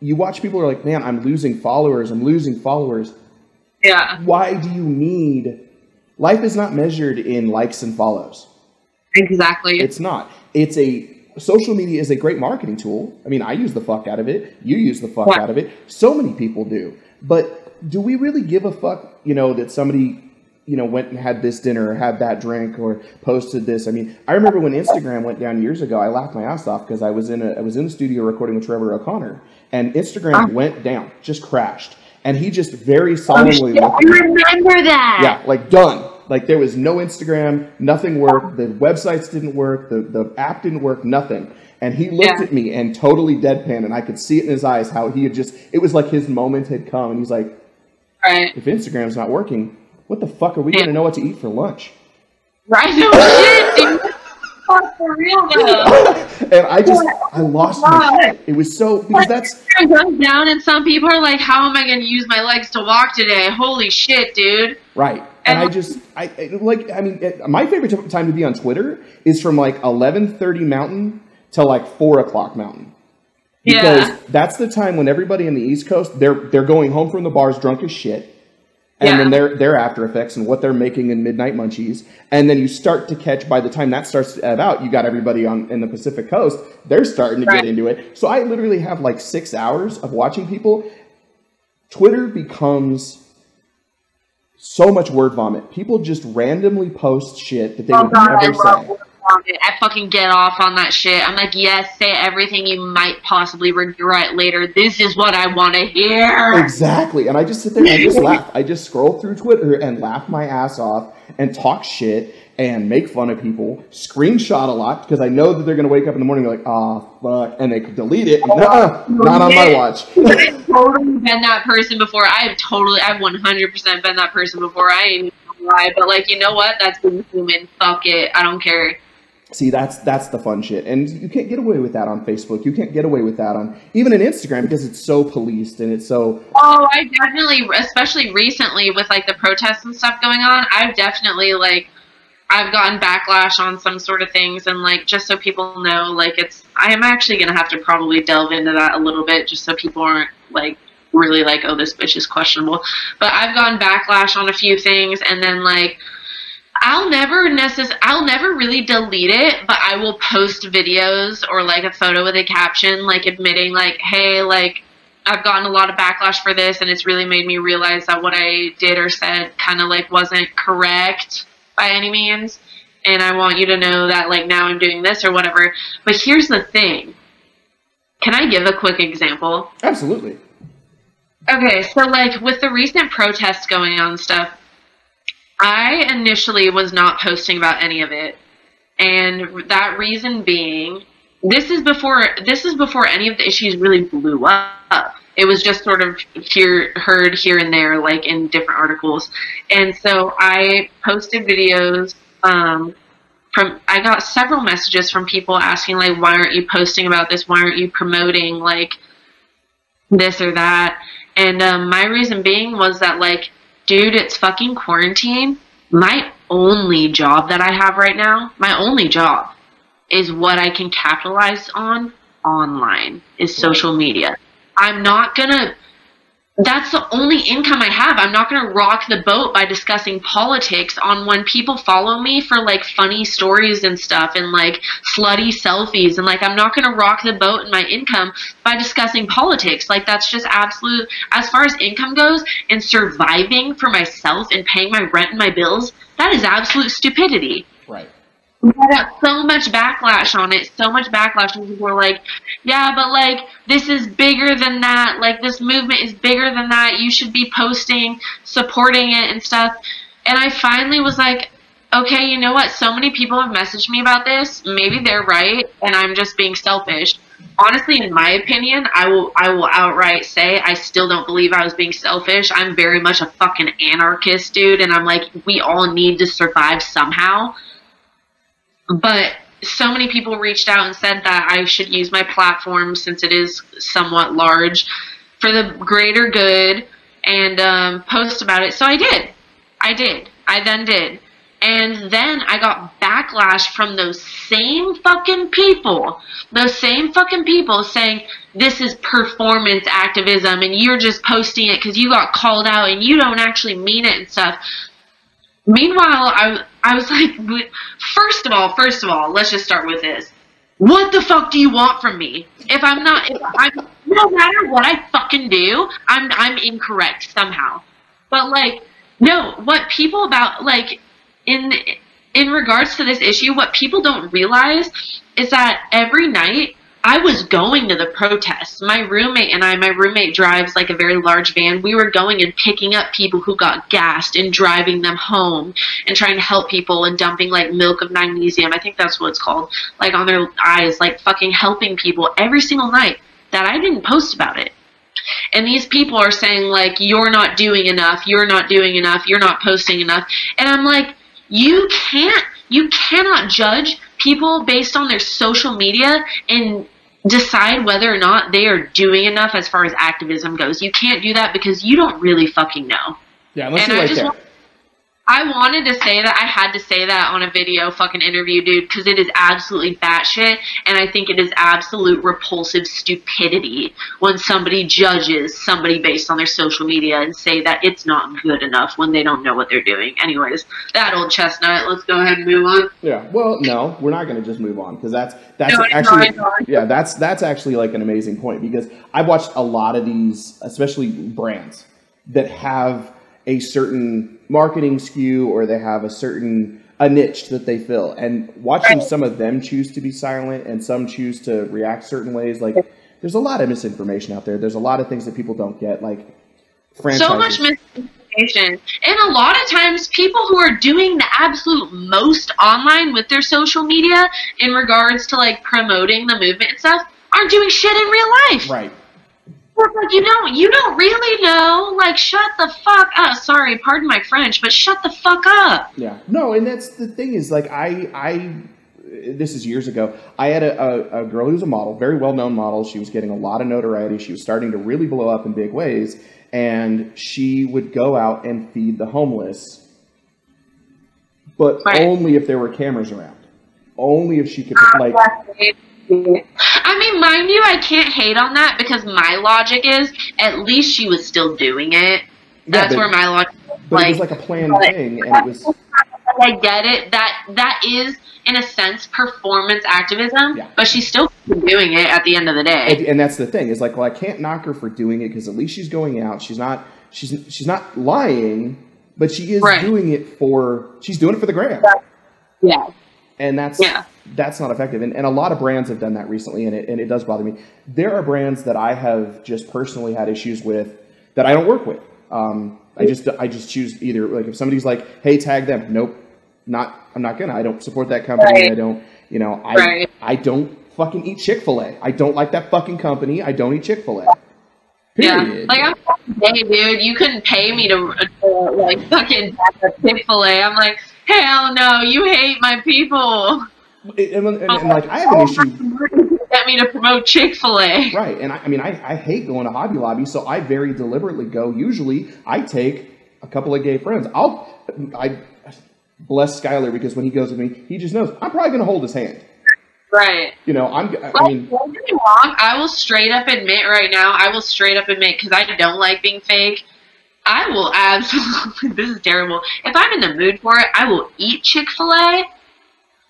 You watch people who are like, man, I'm losing followers. I'm losing followers. Yeah, Why do you need? Life is not measured in likes and follows. exactly. It's not. It's a social media is a great marketing tool. I mean, I use the fuck out of it. You use the fuck Yeah. out of it. So many people do. But do we really give a fuck, you know, that somebody, you know, went and had this dinner or had that drink or posted this? I mean, I remember when Instagram went down years ago, I laughed my ass off because I was in a I was in the studio recording with Trevor O'Connor and Instagram ah. went down, just crashed. And he just very solemnly oh, I looked remember that. yeah, like done. Like there was no Instagram, nothing worked. The websites didn't work. The the app didn't work. Nothing. And he looked Yeah. at me and totally deadpan, and I could see it in his eyes how he had just. It was like his moment had come, and he's like, Right. "If Instagram's not working, what the fuck are we Yeah. gonna know what to eat for lunch?" Right. No shit, for real though. and I just, I lost my shit. It was so because that's goes down, and some people are like, "How am I going to use my legs to walk today?" Holy shit, dude! Right. And I just, I I- like, I mean, it- my favorite t- time to be on Twitter is from like eleven thirty Mountain to like four o'clock Mountain, because Yeah. that's the time when everybody in the East Coast they're they're going home from the bars drunk as shit, and Yeah. then their their after effects and what they're making in midnight munchies, and then you start to catch. By the time that starts to ebb out, you got everybody on in the Pacific Coast. They're starting to Right. get into it. So I literally have like six hours of watching people. Twitter becomes so much word vomit. People just randomly post shit that they Oh would god, never say. I fucking get off on that shit. I'm like, yes, say everything you might possibly regret later. This is what I want to hear. Exactly. And I just sit there and I just laugh. I just scroll through Twitter and laugh my ass off and talk shit and make fun of people, screenshot a lot because I know that they're going to wake up in the morning and be like, oh, fuck, and they could delete it. Oh, ah, Nuh-uh, not on my watch. I've totally been that person before. I have totally, I've 100% been that person before. I ain't lie, but like, you know what? That's being human. Fuck it. I don't care. See, that's that's the fun shit, and you can't get away with that on Facebook. You can't get away with that on even on Instagram because it's so policed and it's so. Oh, I definitely, especially recently with like the protests and stuff going on, I've definitely like I've gotten backlash on some sort of things, and like just so people know, like it's I am actually gonna have to probably delve into that a little bit, just so people aren't like really like, oh, this bitch is questionable. But I've gotten backlash on a few things, and then like. I'll never necess- I'll never really delete it, but I will post videos or like a photo with a caption like admitting like, hey, like I've gotten a lot of backlash for this and it's really made me realize that what I did or said kind of like wasn't correct by any means and I want you to know that like now I'm doing this or whatever. But here's the thing. Can I give a quick example? Absolutely. Okay, so like with the recent protests going on stuff, I initially was not posting about any of it. And that reason being this is before this is before any of the issues really blew up it was just sort of here heard here and there like in different articles. And so i posted videos um, from i got several messages from people asking like why aren't you posting about this? Why aren't you promoting like this or that? And um, my reason being was that like dude it's fucking quarantine. My only job that i have right now my only job is what i can capitalize on online is social media I'm not gonna that's the only income I have. I'm not going to rock the boat by discussing politics on when people follow me for like funny stories and stuff and like slutty selfies. And like, I'm not going to rock the boat in my income by discussing politics. Like, that's just absolute, as far as income goes and surviving for myself and paying my rent and my bills, that is absolute stupidity. Right. Got so much backlash on it, so much backlash, and people were like, "Yeah, but like this is bigger than that. Like this movement is bigger than that. You should be posting, supporting it, and stuff." And I finally was like, "Okay, you know what? So many people have messaged me about this. Maybe they're right, and I'm just being selfish." Honestly, in my opinion, I will I will outright say I still don't believe I was being selfish. I'm very much a fucking anarchist, dude, and I'm like, we all need to survive somehow but so many people reached out and said that I should use my platform since it is somewhat large for the greater good and um, post about it. So I did. I did. I then did. And then I got backlash from those same fucking people. Those same fucking people saying this is performance activism and you're just posting it because you got called out and you don't actually mean it and stuff. Meanwhile, I I was like, first of all, first of all, let's just start with this. What the fuck do you want from me? If I'm not, if I'm, no matter what I fucking do, I'm I'm incorrect somehow. But like, no, what people about like in in regards to this issue, what people don't realize is that every night I was going to the protests. My roommate and I, my roommate drives like a very large van. We were going and picking up people who got gassed and driving them home and trying to help people and dumping like milk of magnesium. I think that's what it's called. Like on their eyes, like fucking helping people every single night that I didn't post about it. And these people are saying like, you're not doing enough. You're not doing enough. You're not posting enough. And I'm like, you can't, you cannot judge people based on their social media and decide whether or not they are doing enough as far as activism goes. You can't do that because you don't really fucking know. Yeah, unless and you're right there. Want, I wanted to say that I had to say that on a video fucking interview, dude, because it is absolutely batshit, and I think it is absolute repulsive stupidity when somebody judges somebody based on their social media and say that it's not good enough when they don't know what they're doing. Anyways, that old chestnut. Let's go ahead and move on. Yeah. Well, no, we're not going to just move on because that's that's no, actually yeah that's that's actually like an amazing point because I've watched a lot of these, especially brands that have a certain marketing skew or they have a certain a niche that they fill. And watching some of them choose to be silent and some choose to react certain ways, like there's a lot of misinformation out there. There's a lot of things that people don't get, like franchises. So much misinformation. And a lot of times, people who are doing the absolute most online with their social media in regards to like promoting the movement and stuff aren't doing shit in real life. right. Like, you don't, you don't really know. Like, shut the fuck up. Oh, sorry, pardon my French, but shut the fuck up. Yeah. No, and that's the thing is like I I this is years ago. I had a, a, a girl who was a model, very well known model. She was getting a lot of notoriety. She was starting to really blow up in big ways, and she would go out and feed the homeless, but Right. only if there were cameras around. Only if she could like I mean, mind you, I can't hate on that because my logic is at least she was still doing it. That's but- were my logic. is. but it Like, was like a planned thing and it was I get it. That that is, in a sense, performance activism. Yeah. But she's still doing it at the end of the day. and, and that's the thing is like well i can't knock her for doing it because at least she's going out she's not she's she's not lying but she is Right. doing it for she's doing it for the gram yeah. and that's Yeah. That's not effective. And, and a lot of brands have done that recently and it, and it does bother me. There are brands that i have just personally had issues with that i don't work with. Um, i just i just choose either like if somebody's like hey tag them. Nope. Not i'm not gonna. I don't support that company. Right. i don't you know i Right. i don't fucking eat chick-fil-a. I don't like that fucking company. I don't eat chick-fil-a. Yeah, period. Like I'm hey dude, you couldn't pay me to, to like fucking Chick Fil A. I'm like, hell no, you hate my people. and, and- and, like i have an oh, issue Get me to promote Chick Fil A. Right, and I, I mean, I, I hate going to Hobby Lobby, so I very deliberately go. Usually, I take a couple of gay friends. I'll, I bless Skyler because when he goes with me, he just knows I'm probably going to hold his hand. Right. You know, I'm. I Like, mean, don't get me wrong. I will straight up admit right now. I will straight up admit because I don't like being fake. I will absolutely. This is terrible. If I'm in the mood for it, I will eat Chick Fil A.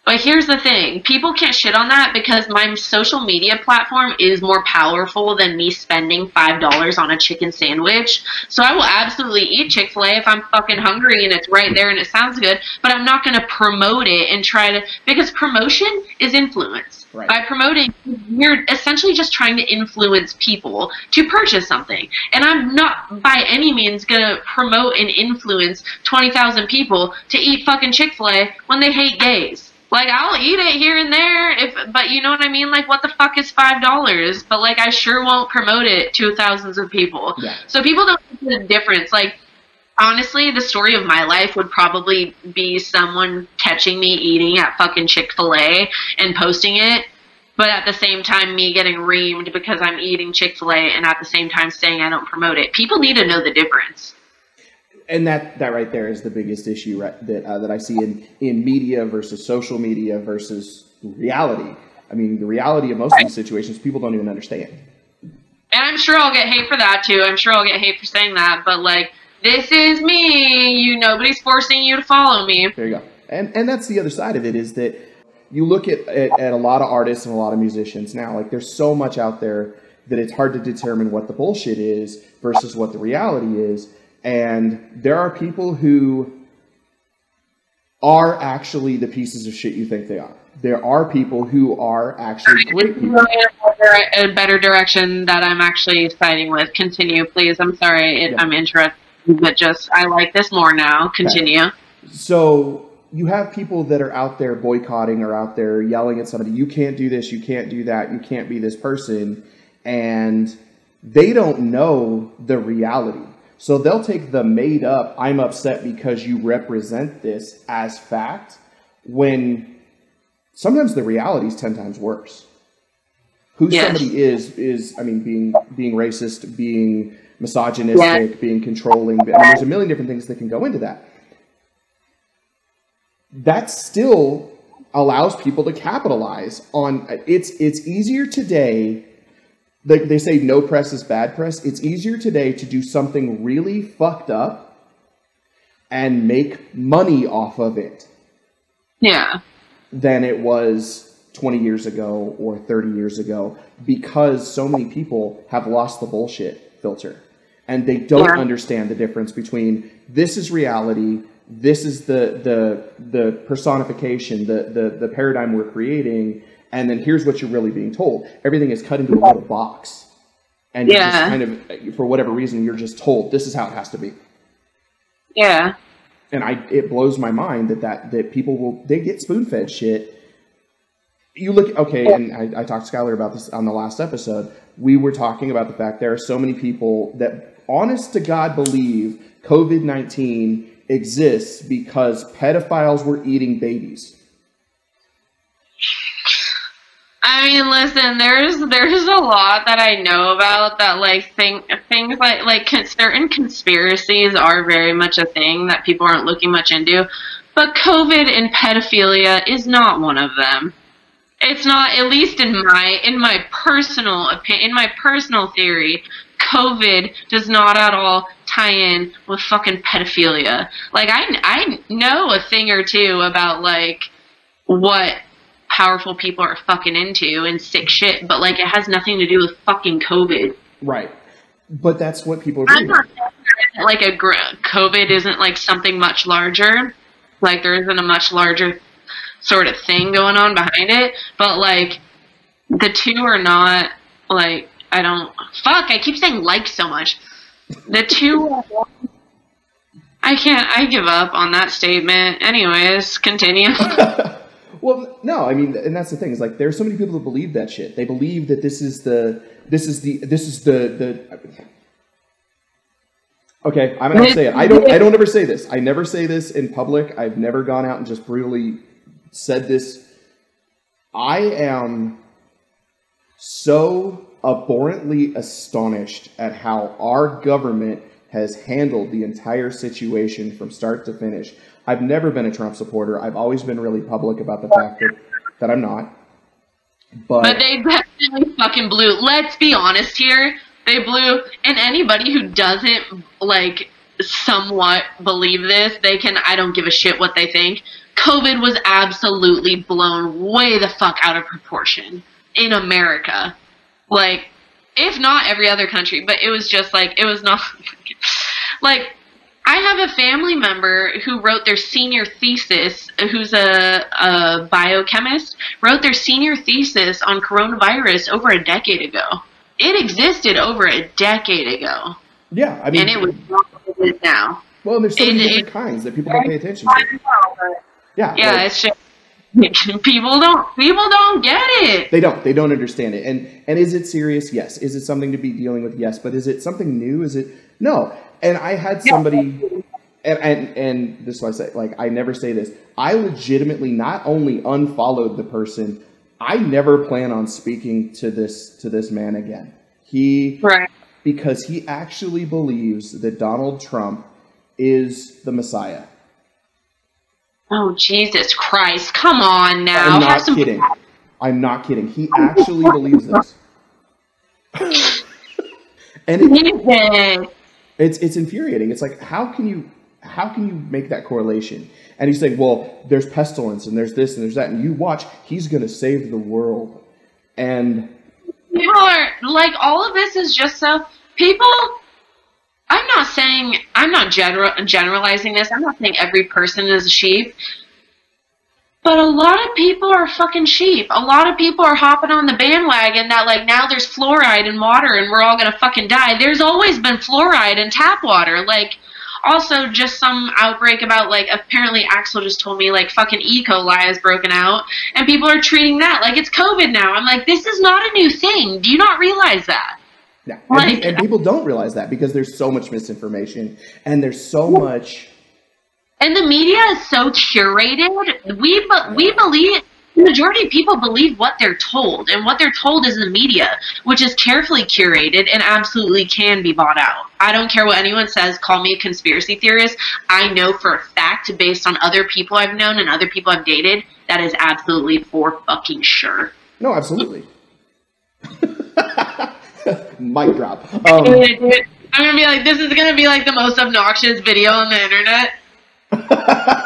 But here's the thing: people can't shit on that because my social media platform is more powerful than me spending five dollars on a chicken sandwich. So I will absolutely eat Chick Fil A if I'm fucking hungry and it's right there and it sounds good. But I'm not going to promote it and try to because promotion is influence. Right. By promoting, you're essentially just trying to influence people to purchase something. And I'm not by any means going to promote and influence 20,000 people to eat fucking Chick fil A when they hate gays. Like I'll eat it here and there, if but you know what I mean. Like what the fuck is five dollars? But like I sure won't promote it to thousands of people. Yeah. So people don't see the difference. Like honestly, the story of my life would probably be someone catching me eating at fucking Chick Fil A and posting it, but at the same time me getting reamed because I'm eating Chick Fil A, and at the same time saying I don't promote it. People need to know the difference. And that that right there is the biggest issue right, that uh, that I see in in media versus social media versus reality. I mean, the reality of most of these situations, people don't even understand. And I'm sure I'll get hate for that too. I'm sure I'll get hate for saying that, but like this is me. You nobody's forcing you to follow me. There you go. And and that's the other side of it is that you look at, at, at a lot of artists and a lot of musicians now, like there's so much out there that it's hard to determine what the bullshit is versus what the reality is. And there are people who are actually the pieces of shit you think they are. There are people who are actually great people. a better direction that I'm actually siding with. Continue, please. I'm sorry, it, Yeah. I'm interested, but just I like this more now. Continue. So you have people that are out there boycotting or out there yelling at somebody, you can't do this, you can't do that, you can't be this person. And they don't know the reality. So they'll take the made up, I'm upset because you represent this as fact, when sometimes the reality is 10 times worse. Who Yes. somebody is, is, I mean, being, being racist, being misogynistic, being controlling. I mean, there's a million different things that can go into that that still allows people to capitalize on it's it's easier today they, they say no press is bad press it's easier today to do something really fucked up and make money off of it Yeah. than it was 20 years ago or 30 years ago because so many people have lost the bullshit filter and they don't Yeah. understand the difference between this is reality this is the the the personification, the the the paradigm we're creating, and then here's what you're really being told. Everything is cut into a little box, and Yeah. kind of, for whatever reason, you're just told this is how it has to be. Yeah. And I, it blows my mind that that that people will they get spoon fed shit. You look okay, and I, I talked to Skylar about this on the last episode. We were talking about the fact there are so many people that, honest to God, believe COVID nineteen exists because pedophiles were eating babies. I mean, listen, there's there's a lot that I know about that like thing things like like certain conspiracies are very much a thing that people aren't looking much into, but COVID and pedophilia is not one of them. It's not, at least in my in my personal opinion, in my personal theory, COVID does not at all tie in with fucking pedophilia. Like I I know a thing or two about like what powerful people are fucking into and sick shit, but like it has nothing to do with fucking COVID. Right. But that's what people are I'm not like a gr- COVID isn't like something much larger, like there isn't a much larger sort of thing going on behind it, but like the two are not like I don't fuck. I keep saying like so much. The two. I can't. I give up on that statement. Anyways, continue. well, no, I mean, and that's the thing is like there's so many people that believe that shit. They believe that this is the this is the this is the the. Okay, I'm gonna say it. I don't. I don't ever say this. I never say this in public. I've never gone out and just brutally said this. I am so abhorrently astonished at how our government has handled the entire situation from start to finish. I've never been a Trump supporter. I've always been really public about the fact that, that I'm not. But, But they definitely fucking blew. Let's be honest here. They blew, and anybody who doesn't like somewhat believe this, they can. I don't give a shit what they think. COVID was absolutely blown way the fuck out of proportion in America. Like, if not every other country, but it was just like it was not. like, I have a family member who wrote their senior thesis, who's a, a biochemist, wrote their senior thesis on coronavirus over a decade ago. It existed over a decade ago, yeah, I mean, and it was not it now. well, there's so many it- different kinds that people don't pay attention to. know, Yeah, yeah, like- it's just people don't people don't get it. They don't. They don't understand it. And and is it serious? Yes. Is it something to be dealing with? Yes. But is it something new? Is it no? And I had somebody, and and and this is what I say. Like I never say this. I legitimately not only unfollowed the person. I never plan on speaking to this to this man again. He Right. because he actually believes that Donald Trump is the Messiah. Oh Jesus Christ! Come on now. I'm not some- kidding. I'm not kidding. He actually believes this. and it. It's it's infuriating. It's like how can you how can you make that correlation? And he's saying, well, there's pestilence and there's this and there's that, and you watch, he's to save the world. And People are like all of this is just so people. I'm not saying I'm not general generalizing this. I'm not saying every person is a sheep. But a lot of people are fucking sheep. A lot of people are hopping on the bandwagon that like now there's fluoride in water and we're all gonna fucking die. There's always been fluoride in tap water. Like also just some outbreak about like apparently Axel just told me like fucking E. coli has broken out and people are treating that like it's COVID now. I'm like, this is not a new thing. Do you not realize that? yeah, Like- pe- and people don't realize that because there's so much misinformation and there's so much. And the media is so curated. We we believe the majority of people believe what they're told, and what they're told is the media, which is carefully curated and absolutely can be bought out. I don't care what anyone says. Call me a conspiracy theorist. I know for a fact, based on other people I've known and other people I've dated, that is absolutely for fucking sure. No, absolutely. Mic drop. Um, I'm gonna be like, this is gonna be like the most obnoxious video on the internet.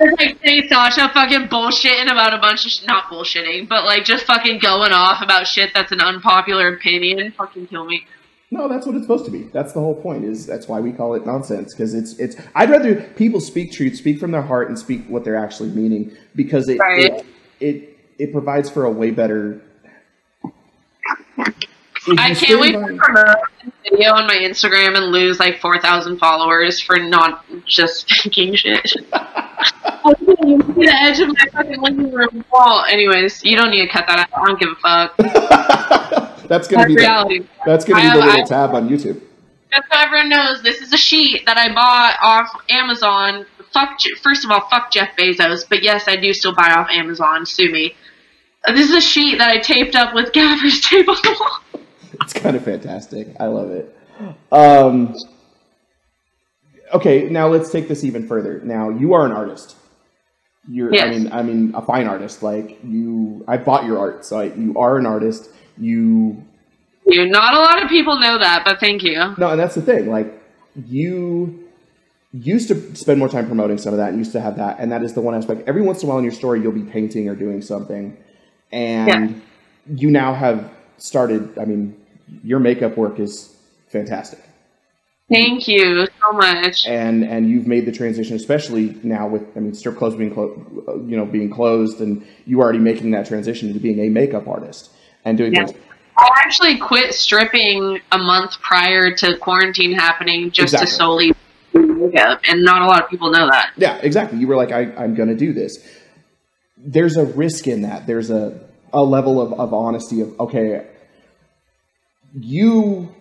It's like Saint Sasha fucking bullshitting about a bunch of sh- not bullshitting, but like just fucking going off about shit that's an unpopular opinion. Fucking kill me. No, that's what it's supposed to be. That's the whole point. Is that's why we call it nonsense because it's it's. I'd rather people speak truth, speak from their heart, and speak what they're actually meaning because it Right. it, it it provides for a way better. I can't wait promote this video on my Instagram and lose like 4,000 followers for not just speaking shit. I can't see the edge of my fucking living room wall. Anyways, you don't need to cut that out. I don't give a fuck. that's gonna That's be the, reality. that's gonna be the little I- tab on YouTube. Just so everyone knows, this is a sheet that I bought off Amazon. Fuck, first of all, fuck Jeff Bezos. But yes, I do still buy off Amazon. Sue me. This is a sheet that I taped up with gaffer's tape on the wall. It's kind of fantastic. I love it. Um, okay, now let's take this even further. Now you are an artist. You're, I mean, I mean, a fine artist. Like you, I bought your art, so I, you are an artist. You You, not a lot of people know that, but thank you. no, and that's the thing. Like you used to spend more time promoting some of that, and used to have that, and that is the one aspect. Every once in a while in your story, you'll be painting or doing something, and you now have started. I mean, your makeup work is fantastic. Thank you so much. and and you've made the transition, especially now with I mean strip clubs being clo- uh, you know being closed, and you already making that transition to being a makeup artist and doing Yeah. things. I actually quit stripping a month prior to quarantine happening just Exactly. to solely do makeup, and not a lot of people know that. Yeah, exactly. You were like, I, I'm going to do this. There's a risk in that. There's a a level of, of honesty of okay, you.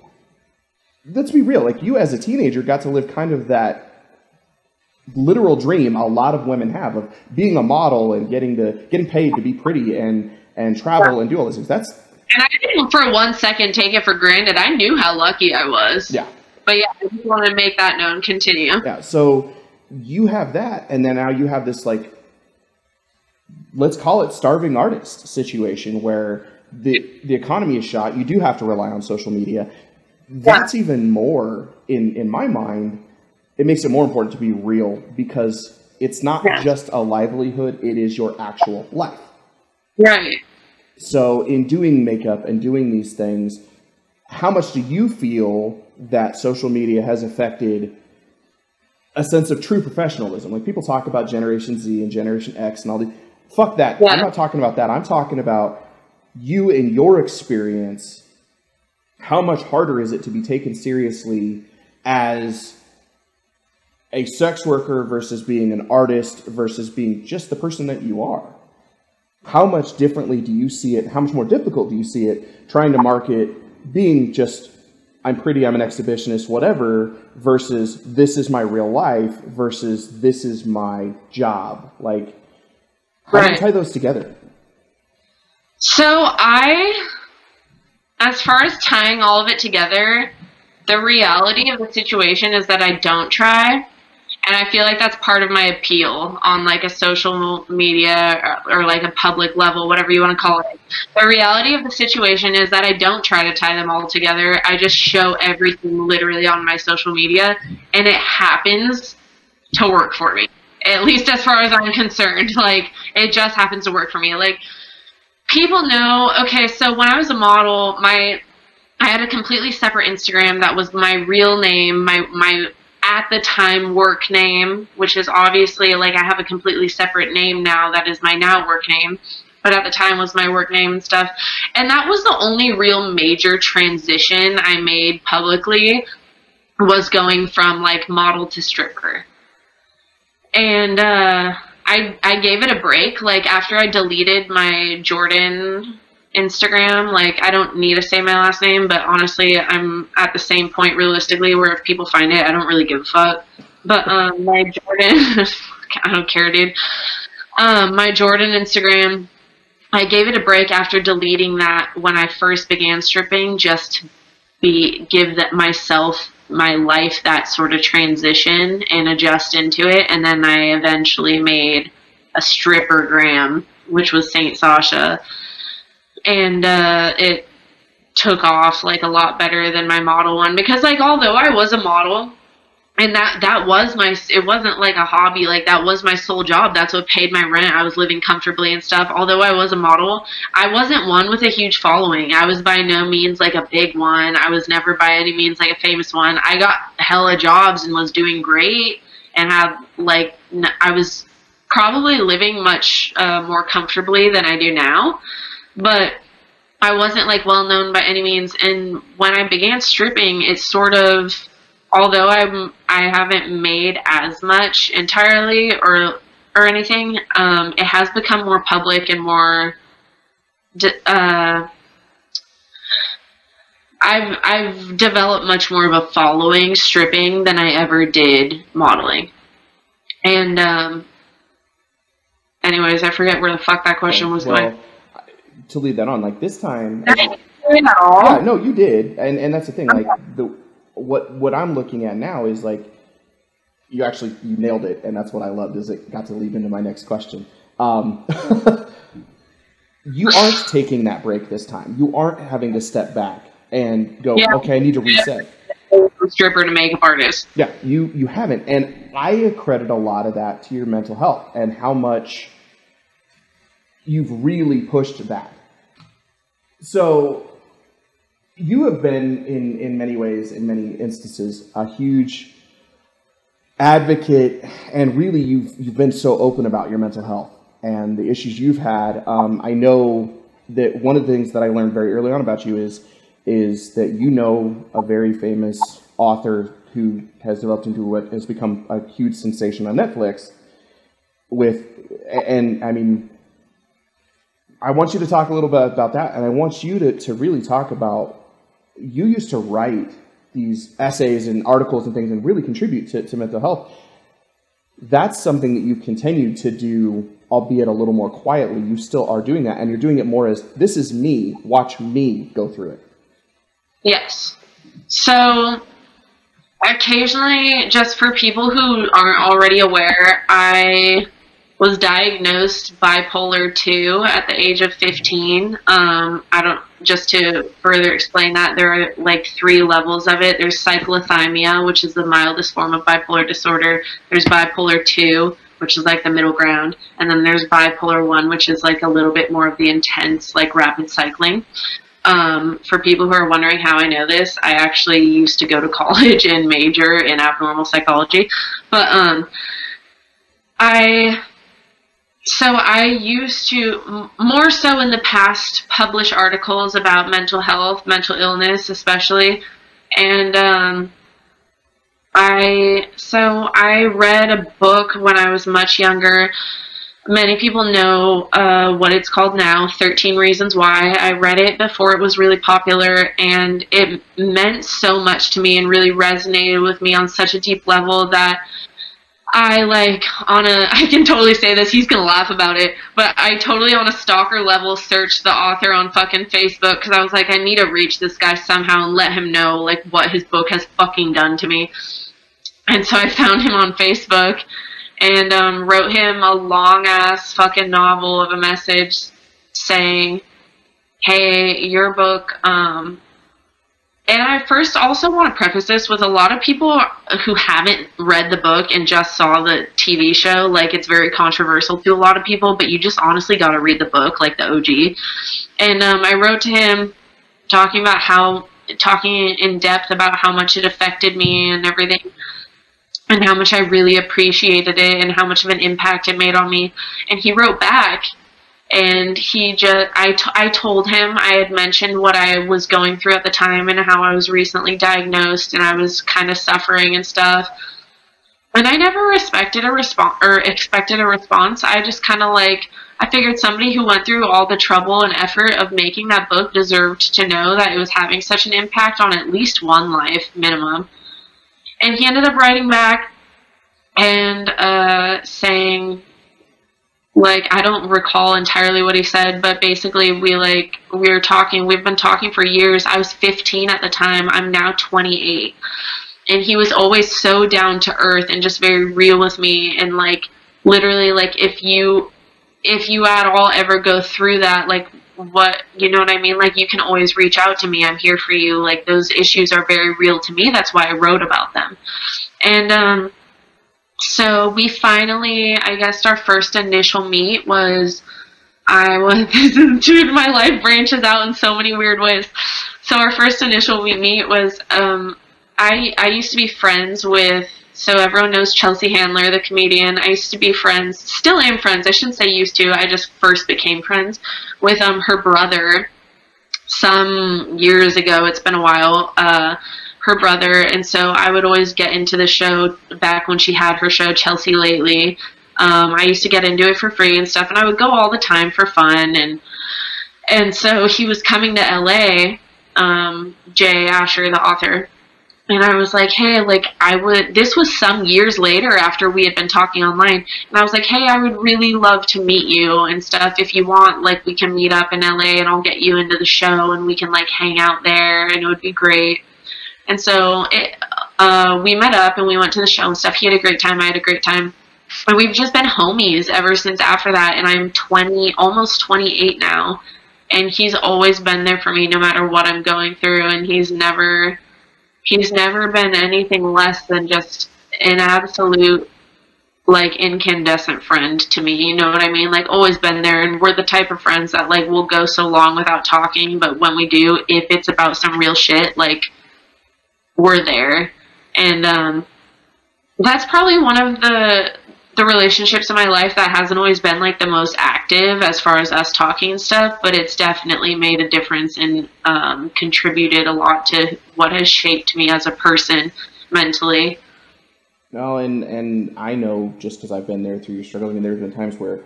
Let's be real. Like you, as a teenager, got to live kind of that literal dream a lot of women have of being a model and getting to getting paid to be pretty and and travel and do all these things. That's And I didn't for one second take it for granted. I knew how lucky I was. yeah. But yeah, I just want to make that known. Continue. Yeah. So you have that, and then now you have this like, let's call it starving artist situation where the the economy is shot. You do have to rely on social media. That's even more in in my mind. It makes it more important to be real because it's not Yeah. just a livelihood; it is your actual life. Right. So, in doing makeup and doing these things, how much do you feel that social media has affected a sense of true professionalism? Like people talk about Generation Z and Generation X and all the fuck that. Yeah. I'm not talking about that. I'm talking about you and your experience. How much harder is it to be taken seriously as a sex worker versus being an artist versus being just the person that you are? how much differently do you see it? How much more difficult do you see it trying to market being just I'm pretty, I'm an exhibitionist, whatever, versus this is my real life versus this is my job? Like, how do you tie those together? So I, as far as tying all of it together, the reality of the situation is that I don't try. And I feel like that's part of my appeal on like a social media or, or like a public level, whatever you want to call it. The reality of the situation is that I don't try to tie them all together. I just show everything literally on my social media, and it happens to work for me. At least as far as I'm concerned, like it just happens to work for me. Like people know okay so when i was a model my i had a completely separate instagram that was my real name my my at the time work name which is obviously like i have a completely separate name now that is my now work name but at the time was my work name and stuff. And that was the only real major transition i made publicly was going from like model to stripper. And uh I I gave it a break. Like after I deleted my Jordan Instagram, like I don't need to say my last name, but honestly, I'm at the same point realistically where if people find it, I don't really give a fuck. But um, my Jordan, I don't care, dude. Um, my Jordan Instagram, I gave it a break after deleting that when I first began stripping, just to be give that myself my life that sort of transition and adjust into it. And then I eventually made a stripper gram which was Saint Sasha. And uh, it took off like a lot better than my model one because like although I was a model and that that was my it wasn't like a hobby like that was my sole job. That's what paid my rent. I was living comfortably and stuff. Although i was a model i wasn't one with a huge following. I was by no means like a big one. I was never by any means like a famous one. I got hella jobs and was doing great and had like i was probably living much uh, more comfortably than i do now. But i wasn't like well known by any means. And when i began stripping it sort of although I'm I haven't made as much entirely or or anything, um, it has become more public and more. Uh, I've I've developed much more of a following stripping than I ever did modeling, and um, anyways, I forget where the fuck that question was well, going. To lead that on, like this time. Did I at all? Yeah, no, you did, and and that's the thing. Like the what what I'm looking at now is like you actually you nailed it, and that's what I loved. Is it got to lead into my next question. Um, you aren't taking that break this time. You aren't having to step back and go, yeah. okay, I need to reset. Stripper to makeup artist. Yeah, you you haven't, and I accredit a lot of that to your mental health and how much you've really pushed that. So you have been in in many ways in many instances a huge advocate and really you've you've been so open about your mental health and the issues you've had. Um, i know that one of the things that i learned very early on about you is is that you know a very famous author who has developed into what has become a huge sensation on netflix with and i mean I want you to talk a little bit about that, and I want you to, to really talk about you used to write these essays and articles and things and really contribute to, to mental health. That's something that you've continued to do, albeit a little more quietly. You still are doing that, and you're doing it more as this is me, watch me go through it. Yes. So occasionally, just for people who aren't already aware, I was diagnosed bipolar 2 at the age of 15. Um, I don't, just to further explain that, there are like three levels of it. There's cyclothymia, which is the mildest form of bipolar disorder. There's bipolar 2, which is like the middle ground. And then there's bipolar 1, which is like a little bit more of the intense, like rapid cycling. Um, for people who are wondering how I know this, I actually used to go to college and major in abnormal psychology. But um, I so I used to more so in the past publish articles about mental health, mental illness, especially, and um, I so I read a book when I was much younger. Many people know uh, what it's called now, 13 Reasons Why. I read it before it was really popular, and it meant so much to me and really resonated with me on such a deep level that I like on a I can totally say this, he's gonna laugh about it, but I totally on a stalker level searched the author on fucking Facebook because I was like, I need to reach this guy somehow and let him know like what his book has fucking done to me. And so I found him on Facebook and um, wrote him a long ass fucking novel of a message saying, Hey, your book um, and I first also want to preface this with a lot of people who haven't read the book and just saw the TV show. Like, it's very controversial to a lot of people, but you just honestly got to read the book, like the OG. And um, I wrote to him talking about how, talking in depth about how much it affected me and everything, and how much I really appreciated it and how much of an impact it made on me. And he wrote back and he just I, t- I told him i had mentioned what i was going through at the time and how i was recently diagnosed and i was kind of suffering and stuff. And i never respected a response or expected a response. I just kind of like i figured somebody who went through all the trouble and effort of making that book deserved to know that it was having such an impact on at least one life minimum. And he ended up writing back and uh, saying like I don't recall entirely what he said, but basically we like we were talking. We've been talking for years. I was 15 at the time. I'm now 28, and he was always so down to earth and just very real with me. And like literally, like if you if you at all ever go through that, like what you know what I mean? Like you can always reach out to me. I'm here for you. Like those issues are very real to me. That's why I wrote about them. And um, so we finally, I guess, our first initial meet was. I was, this is dude, my life branches out in so many weird ways. So our first initial meet was, um, I, I used to be friends with so everyone knows Chelsea Handler, the comedian. I used to be friends, still am friends. I shouldn't say used to. I just first became friends with um her brother some years ago. It's been a while. Uh, her brother, and so I would always get into the show back when she had her show Chelsea Lately. Um, I used to get into it for free and stuff, and I would go all the time for fun. And and so he was coming to LA. Um, Jay Asher, the author, and I was like, hey, like I would. This was some years later after we had been talking online, and I was like, hey, I would really love to meet you and stuff. If you want, like we can meet up in LA, and I'll get you into the show, and we can like hang out there, and it would be great. And so it, uh, we met up, and we went to the show and stuff. He had a great time. I had a great time. And we've just been homies ever since after that. And I'm 20, almost 28 now. And he's always been there for me no matter what I'm going through. And he's never he's never been anything less than just an absolute like incandescent friend to me you know what i mean like always been there and we're the type of friends that like will go so long without talking but when we do if it's about some real shit like we're there and um that's probably one of the the relationships in my life that hasn't always been like the most active as far as us talking and stuff, but it's definitely made a difference and um, contributed a lot to what has shaped me as a person mentally. No, and and I know just because I've been there through your struggle. I mean, there's been times where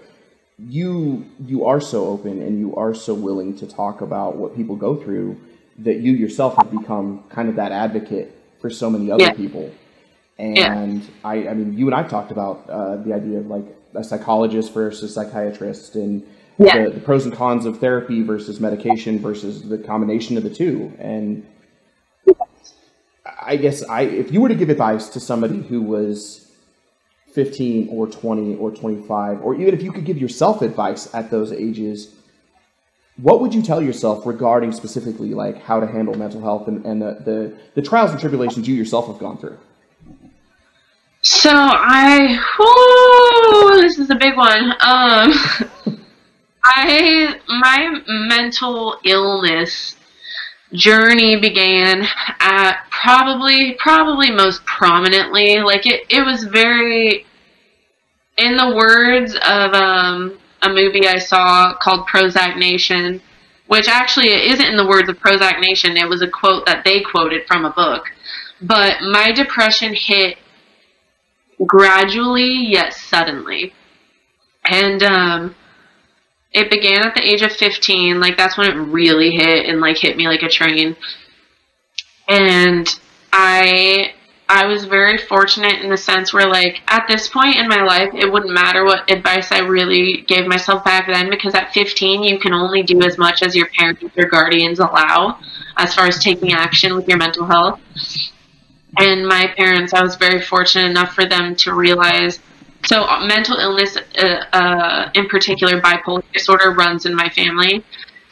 you you are so open and you are so willing to talk about what people go through that you yourself have become kind of that advocate for so many other yeah. people and yeah. I, I mean, you and I talked about uh, the idea of like a psychologist versus a psychiatrist and yeah. the, the, pros and cons of therapy versus medication versus the combination of the two. And I guess I, if you were to give advice to somebody who was 15 or 20 or 25, or even if you could give yourself advice at those ages, what would you tell yourself regarding specifically like how to handle mental health and, and the, the, the trials and tribulations you yourself have gone through? So I, this is a big one. Um, I my mental illness journey began at probably probably most prominently like it it was very in the words of um, a movie I saw called Prozac Nation, which actually isn't in the words of Prozac Nation. It was a quote that they quoted from a book. But my depression hit gradually yet suddenly. And um, it began at the age of 15. Like, that's when it really hit and, like, hit me like a train. And I. I was very fortunate in the sense where, like, at this point in my life, it wouldn't matter what advice I really gave myself back then because at 15, you can only do as much as your parents or guardians allow as far as taking action with your mental health and my parents, I was very fortunate enough for them to realize. So, mental illness, uh, uh, in particular, bipolar disorder, runs in my family.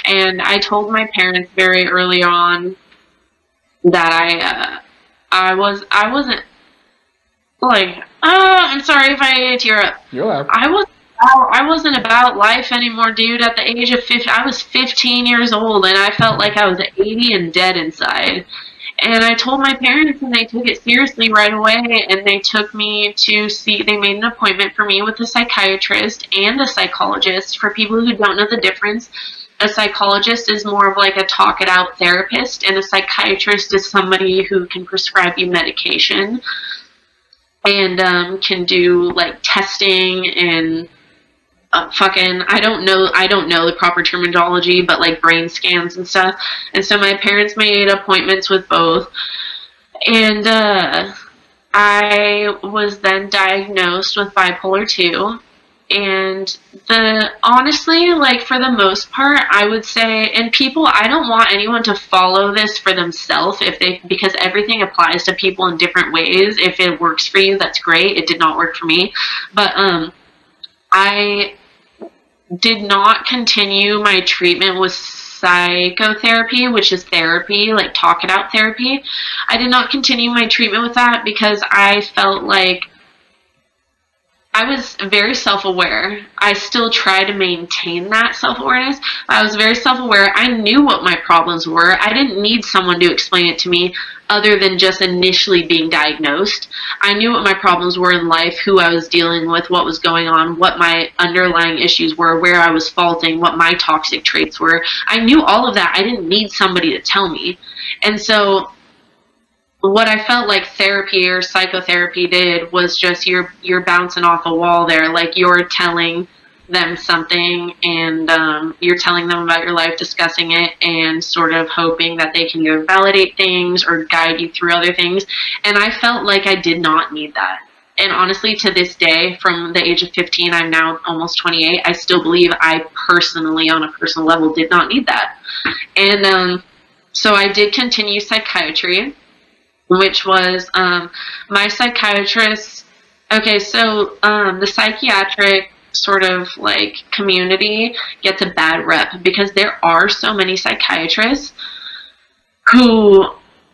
And I told my parents very early on that I, uh, I was, I wasn't like, oh, I'm sorry if I tear up. You're up. I was I wasn't about life anymore, dude. At the age of 50, I was 15 years old, and I felt like I was 80 and dead inside. And I told my parents, and they took it seriously right away. And they took me to see, they made an appointment for me with a psychiatrist and a psychologist. For people who don't know the difference, a psychologist is more of like a talk it out therapist, and a psychiatrist is somebody who can prescribe you medication and um, can do like testing and uh, fucking I don't know I don't know the proper terminology, but like brain scans and stuff. And so my parents made appointments with both, and uh, I was then diagnosed with bipolar two. And the honestly, like for the most part, I would say, and people, I don't want anyone to follow this for themselves if they because everything applies to people in different ways. If it works for you, that's great. It did not work for me, but um, I did not continue my treatment with psychotherapy, which is therapy, like talk it out therapy. I did not continue my treatment with that because I felt like I was very self aware. I still try to maintain that self awareness. I was very self aware. I knew what my problems were. I didn't need someone to explain it to me other than just initially being diagnosed. I knew what my problems were in life, who I was dealing with, what was going on, what my underlying issues were, where I was faulting, what my toxic traits were. I knew all of that. I didn't need somebody to tell me. And so what I felt like therapy or psychotherapy did was just you're you're bouncing off a wall there, like you're telling them something and um, you're telling them about your life, discussing it, and sort of hoping that they can validate things or guide you through other things. And I felt like I did not need that. And honestly, to this day, from the age of 15, I'm now almost 28, I still believe I personally, on a personal level, did not need that. And um, so I did continue psychiatry which was um, my psychiatrist. Okay, so um, the psychiatric sort of like community gets a bad rep because there are so many psychiatrists who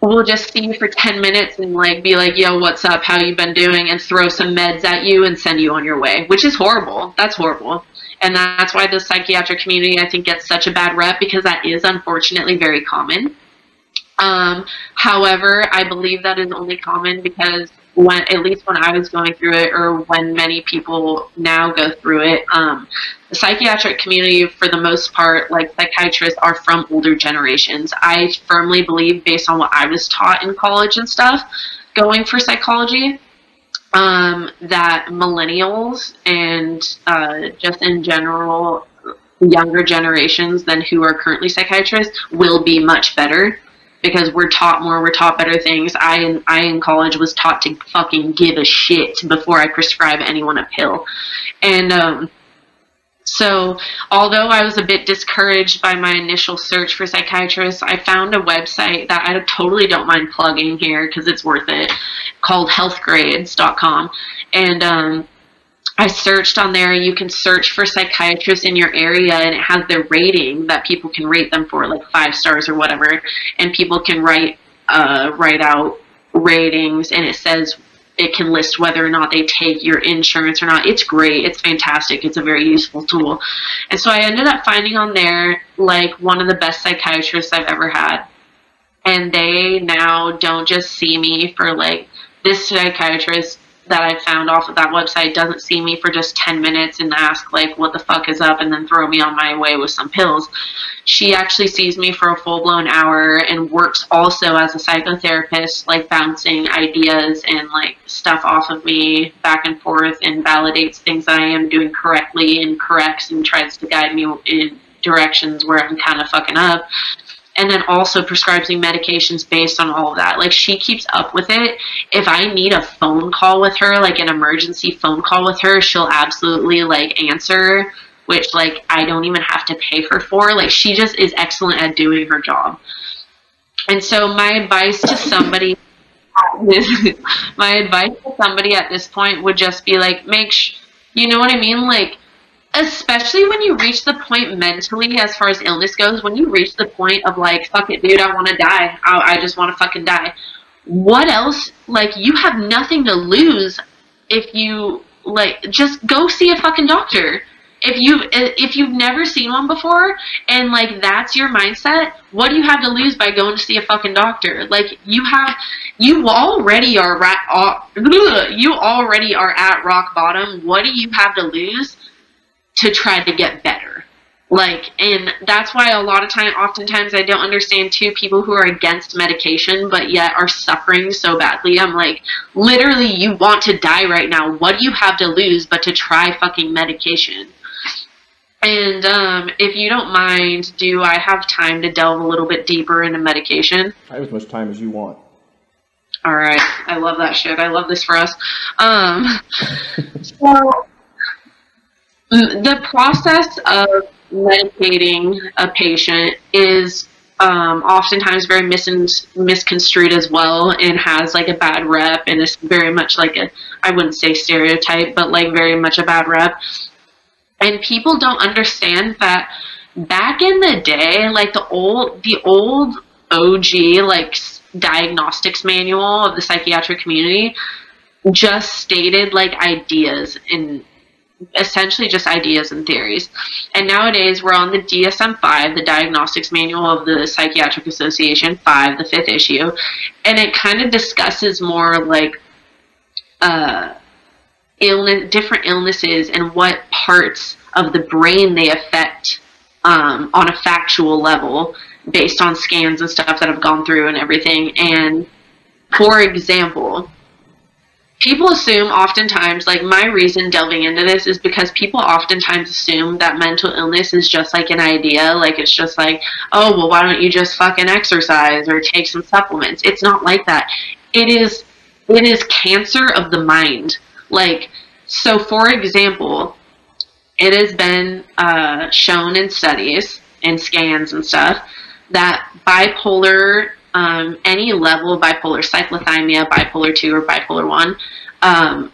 will just see you for 10 minutes and like be like yo what's up? How you been doing? and throw some meds at you and send you on your way which is horrible. That's horrible. And that's why the psychiatric community i think gets such a bad rep because that is unfortunately very common um, however, I believe that is only common because when, at least when I was going through it, or when many people now go through it, um, the psychiatric community, for the most part, like psychiatrists, are from older generations. I firmly believe, based on what I was taught in college and stuff, going for psychology, um, that millennials and uh, just in general younger generations than who are currently psychiatrists will be much better because we're taught more, we're taught better things. I in I in college was taught to fucking give a shit before I prescribe anyone a pill, and um, so although I was a bit discouraged by my initial search for psychiatrists, I found a website that I totally don't mind plugging here because it's worth it, called HealthGrades.com, and um, I searched on there. You can search for psychiatrists in your area, and it has their rating that people can rate them for, like five stars or whatever. And people can write uh, write out ratings, and it says it can list whether or not they take your insurance or not. It's great. It's fantastic. It's a very useful tool. And so I ended up finding on there like one of the best psychiatrists I've ever had. And they now don't just see me for like this psychiatrist that I found off of that website doesn't see me for just 10 minutes and ask, like, what the fuck is up, and then throw me on my way with some pills. She actually sees me for a full blown hour and works also as a psychotherapist, like, bouncing ideas and, like, stuff off of me back and forth and validates things that I am doing correctly and corrects and tries to guide me in directions where I'm kind of fucking up and then also prescribes me medications based on all of that. Like she keeps up with it. If I need a phone call with her, like an emergency phone call with her, she'll absolutely like answer, which like I don't even have to pay her for. Like she just is excellent at doing her job. And so my advice to somebody my advice to somebody at this point would just be like make sh- you know what I mean? Like especially when you reach the point mentally as far as illness goes when you reach the point of like fuck it dude i want to die. I, I just want to fucking die. What else like you have nothing to lose if you like just go see a fucking doctor. If you if you've never seen one before and like that's your mindset what do you have to lose by going to see a fucking doctor? Like you have you already are right uh, you already are at rock bottom. What do you have to lose to try to get better. Like, and that's why a lot of time, oftentimes, I don't understand too people who are against medication but yet are suffering so badly. I'm like, literally, you want to die right now. What do you have to lose but to try fucking medication? And um, if you don't mind, do I have time to delve a little bit deeper into medication? I have as much time as you want. All right, I love that shit. I love this for us. Um, so the process of medicating a patient is um, oftentimes very mis- misconstrued as well and has like a bad rep and it's very much like a i wouldn't say stereotype but like very much a bad rep. And people don't understand that back in the day, like the old the old OG like diagnostics manual of the psychiatric community just stated like ideas and essentially just ideas and theories. And nowadays we're on the DSM 5, the Diagnostics Manual of the Psychiatric Association 5, the fifth issue, and it kind of discusses more like uh, illness, different illnesses and what parts of the brain they affect um, on a factual level based on scans and stuff that have gone through and everything. And for example, people assume oftentimes, like my reason delving into this is because people oftentimes assume that mental illness is just like an idea. Like it's just like, oh, well, why don't you just fucking exercise or take some supplements? It's not like that. It is, it is cancer of the mind. Like, so for example, it has been uh, shown in studies and scans and stuff that bipolar, um, any level of bipolar, cyclothymia, bipolar 2 or bipolar 1, um,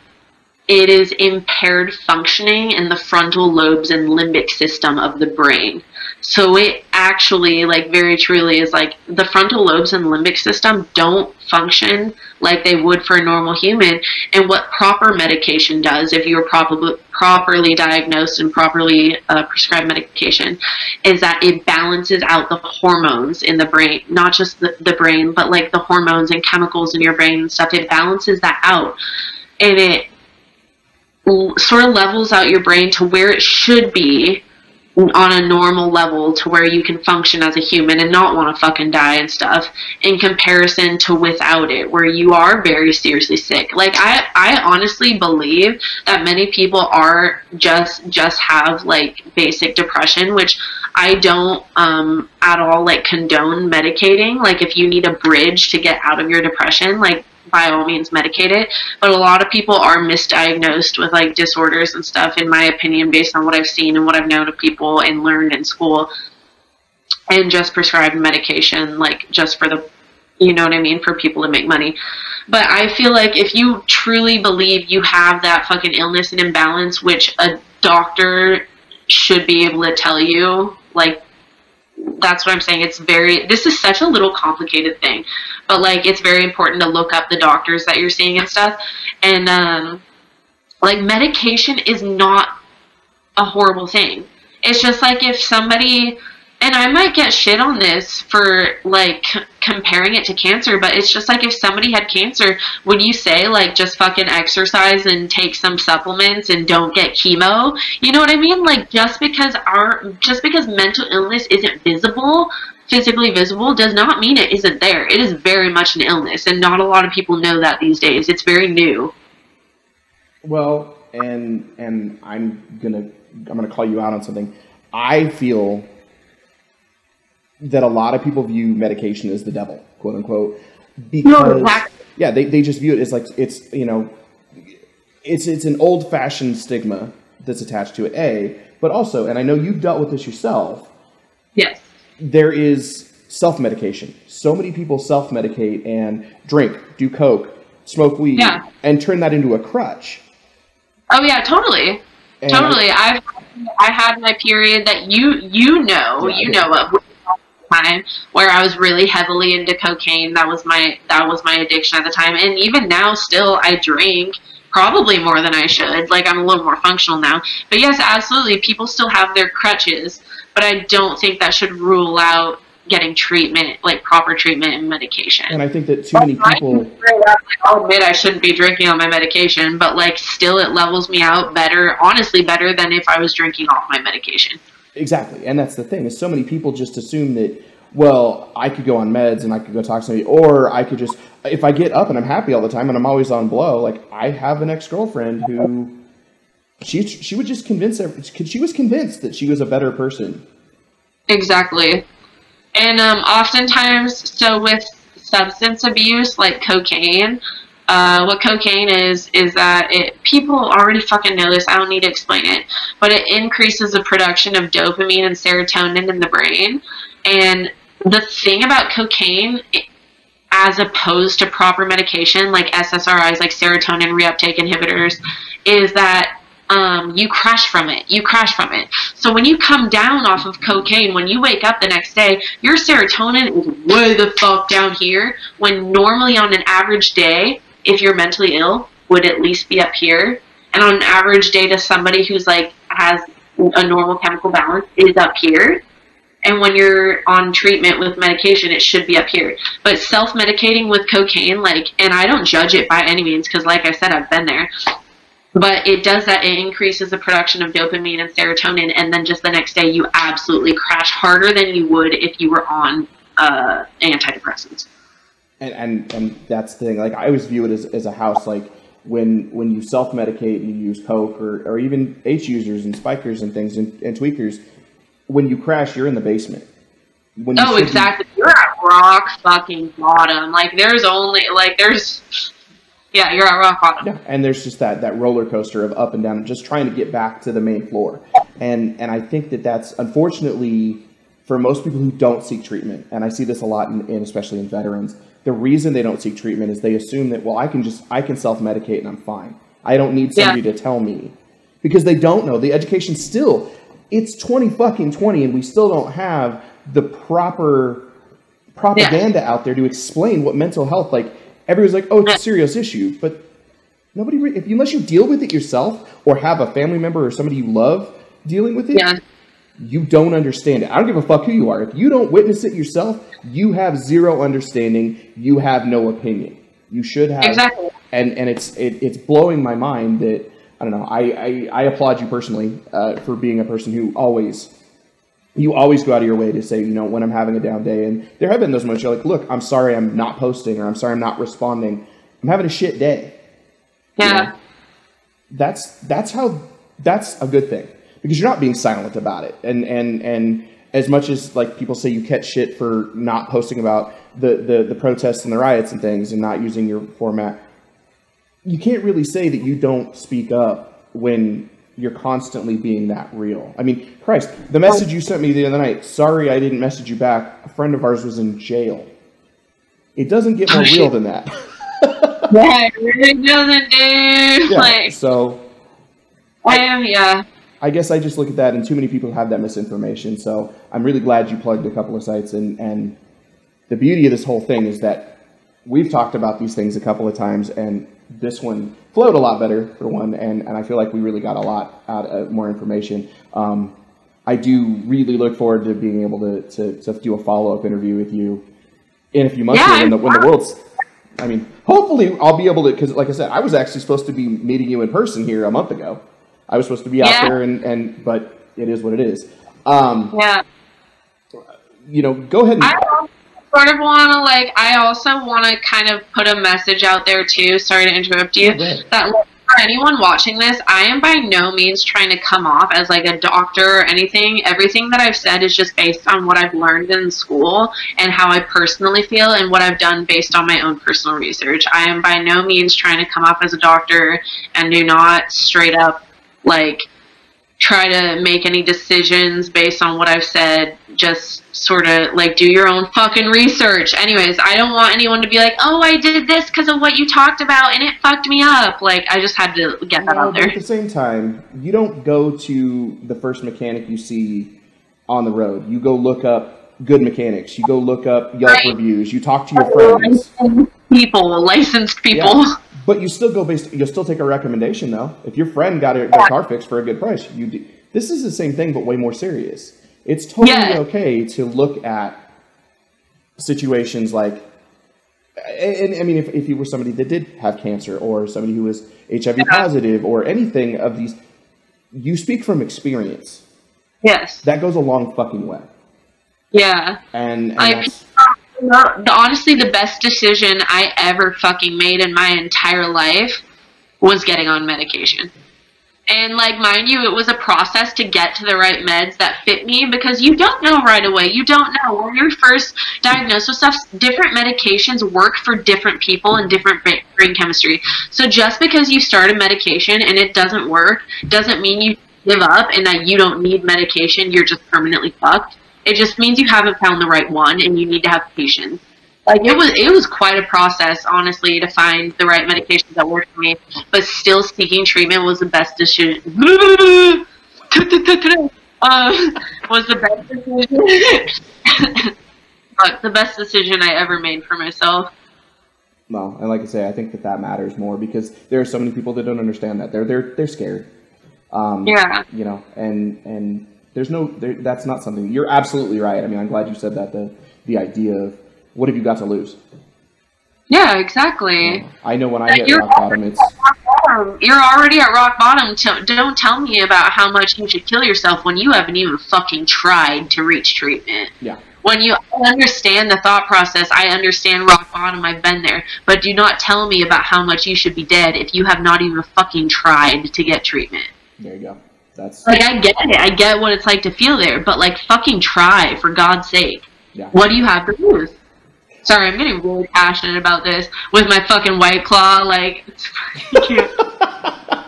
it is impaired functioning in the frontal lobes and limbic system of the brain. So it actually, like, very truly is like the frontal lobes and limbic system don't function like they would for a normal human. And what proper medication does, if you're properly properly diagnosed and properly uh, prescribed medication, is that it balances out the hormones in the brain, not just the, the brain, but like the hormones and chemicals in your brain and stuff. It balances that out, and it sort of levels out your brain to where it should be on a normal level to where you can function as a human and not want to fucking die and stuff in comparison to without it where you are very seriously sick. Like i i honestly believe that many people are just just have like basic depression which i don't um at all like condone medicating. Like if you need a bridge to get out of your depression like by all means medicate it. But a lot of people are misdiagnosed with like disorders and stuff, in my opinion, based on what I've seen and what I've known of people and learned in school, and just prescribed medication, like just for the, you know what I mean, for people to make money. But I feel like if you truly believe you have that fucking illness and imbalance, which a doctor should be able to tell you, like that's what I'm saying. It's very, this is such a little complicated thing, but like it's very important to look up the doctors that you're seeing and stuff. And um, like medication is not a horrible thing. It's just like if somebody, and I might get shit on this for like comparing it to cancer, but it's just like if somebody had cancer, would you say like just fucking exercise and take some supplements and don't get chemo? You know what I mean? Like just because our just because mental illness isn't visible, physically visible does not mean it isn't there. It is very much an illness and not a lot of people know that these days. It's very new. Well, and and I'm gonna I'm gonna call you out on something. I feel that a lot of people view medication as the devil, quote unquote, because No, yeah, they, they just view it as like it's you know, it's it's an old fashioned stigma that's attached to it. A, but also, and I know you've dealt with this yourself. Yes. There is self medication. So many people self medicate and drink, do coke, smoke weed, Yeah. and turn that into a crutch. Oh yeah, totally. And totally. I've I had my period that you you know Yeah, you know of time where I was really heavily into cocaine. That was my that was my addiction at the time, and even now still I drink probably more than I should. Like I'm a little more functional now, but yes, absolutely, people still have their crutches, but I don't think that should rule out getting treatment, like proper treatment and medication. And I think that too many people. can straight up, I'll admit I shouldn't be drinking on my medication, but like still it levels me out better, honestly better than if I was drinking off my medication. Exactly, and that's the thing is so many people just assume that well I could go on meds and I could go talk to somebody, or I could just if I get up and I'm happy all the time and I'm always on blow. Like I have an ex girlfriend who she she would just convince she was convinced that she was a better person. Exactly. And um, oftentimes, so with substance abuse like cocaine, uh, what cocaine is is that it people already fucking know this. I don't need to explain it, but it increases the production of dopamine and serotonin in the brain. And the thing about cocaine, as opposed to proper medication like SSRIs, like serotonin reuptake inhibitors, is that um, you crash from it. You crash from it. So when you come down off of cocaine, when you wake up the next day, your serotonin is way the fuck down here. When normally on an average day, if you're mentally ill, would at least be up here. And on an average day to somebody who's like has a normal chemical balance is up here. And when you're on treatment with medication, it should be up here. But self medicating with cocaine, like, and I don't judge it by any means because, like I said, I've been there but it does that it increases the production of dopamine and serotonin and then just the next day you absolutely crash harder than you would if you were on uh, antidepressants and, and and that's the thing like i always view it as, as a house like when when you self-medicate and you use coke or, or even h users and spikers and things and, and tweakers when you crash you're in the basement when oh exactly be, you're at rock fucking bottom like there's only like there's yeah, you're at rock bottom. Yeah, and there's just that that roller coaster of up and down, just trying to get back to the main floor. And and I think that that's unfortunately for most people who don't seek treatment, and I see this a lot in, in especially in veterans. The reason they don't seek treatment is they assume that well, I can just I can self medicate and I'm fine. I don't need somebody yeah. to tell me because they don't know the education still. It's twenty fucking twenty, and we still don't have the proper propaganda yeah. out there to explain what mental health like everyone's like, oh, it's a serious issue, but nobody, if unless you deal with it yourself or have a family member or somebody you love dealing with it, yeah. You don't understand it. I don't give a fuck who you are. If you don't witness it yourself, you have zero understanding. You have no opinion. You should have exactly. And and it's it, it's blowing my mind that I don't know. I I, I applaud you personally uh, for being a person who always you always go out of your way to say, you know, when I'm having a down day. And there have been those moments you're like, look, I'm sorry I'm not posting or I'm sorry I'm not responding. I'm having a shit day. Yeah. You know? That's that's how that's a good thing. Because you're not being silent about it. And and and as much as like people say you catch shit for not posting about the, the, the protests and the riots and things and not using your format, you can't really say that you don't speak up when you're constantly being that real. I mean, Christ, the message you sent me the other night, sorry I didn't message you back. A friend of ours was in jail. It doesn't get more oh, real than that. yeah, it really doesn't, dude. Yeah, like, so. I am, yeah. I guess I just look at that, and too many people have that misinformation. So I'm really glad you plugged a couple of sites. And, and the beauty of this whole thing is that we've talked about these things a couple of times, and this one flowed a lot better for one, and, and I feel like we really got a lot out of more information. Um, I do really look forward to being able to, to, to do a follow up interview with you in a few months yeah, when, the, when the world's. I mean, hopefully I'll be able to because, like I said, I was actually supposed to be meeting you in person here a month ago. I was supposed to be out yeah. there, and, and but it is what it is. Um, yeah. You know, go ahead. And, sort of want to like i also want to kind of put a message out there too sorry to interrupt you that for anyone watching this i am by no means trying to come off as like a doctor or anything everything that i've said is just based on what i've learned in school and how i personally feel and what i've done based on my own personal research i am by no means trying to come off as a doctor and do not straight up like try to make any decisions based on what I've said. Just sort of like do your own fucking research. Anyways, I don't want anyone to be like, oh, I did this because of what you talked about and it fucked me up. Like, I just had to get that out there. At the same time, you don't go to the first mechanic you see on the road. You go look up good mechanics. You go look up Yelp right. reviews. You talk to your friends. People, licensed people. Yeah. But you still go based. You'll still take a recommendation though. If your friend got a, car fixed for a good price, you. Do, this is the same thing, but way more serious. It's totally yeah. okay to look at situations like, and, I mean, if, if you were somebody that did have cancer or somebody who was HIV positive or anything of these, you speak from experience. Yes. That goes a long fucking way. Yeah. And, and I, the, honestly, the best decision I ever fucking made in my entire life was getting on medication. And like, mind you, it was a process to get to the right meds that fit me because you don't know right away. You don't know when you're first diagnosed with stuff. Different medications work for different people and different brain chemistry. So just because you start a medication and it doesn't work doesn't mean you give up and that you don't need medication. You're just permanently fucked. It just means you haven't found the right one and you need to have patience. Like it was it was quite a process, honestly, to find the right medications that worked for me. But still, seeking treatment was the best decision. uh, was the best decision. but the best decision I ever made for myself. Well, and like I say, I think that that matters more because there are so many people that don't understand that. They're they're they're scared. Um, Yeah. You know, and and there's no there, that's not something. You're absolutely right. I mean, I'm glad you said that. The the idea of what have you got to lose? Yeah, exactly. I know when I hit rock bottom, it's You're already at rock bottom. Don't tell me about how much you should kill yourself when you haven't even fucking tried to reach treatment. yeah, When you understand the thought process, I understand rock bottom, I've been there. But do not tell me about how much you should be dead if you have not even fucking tried to get treatment. there you go. That's Like, I get it. I get what it's like to feel there. But, like, fucking try, for God's sake. yeah. What do you have to lose? Sorry, I'm getting really passionate about this with my fucking white claw. Like,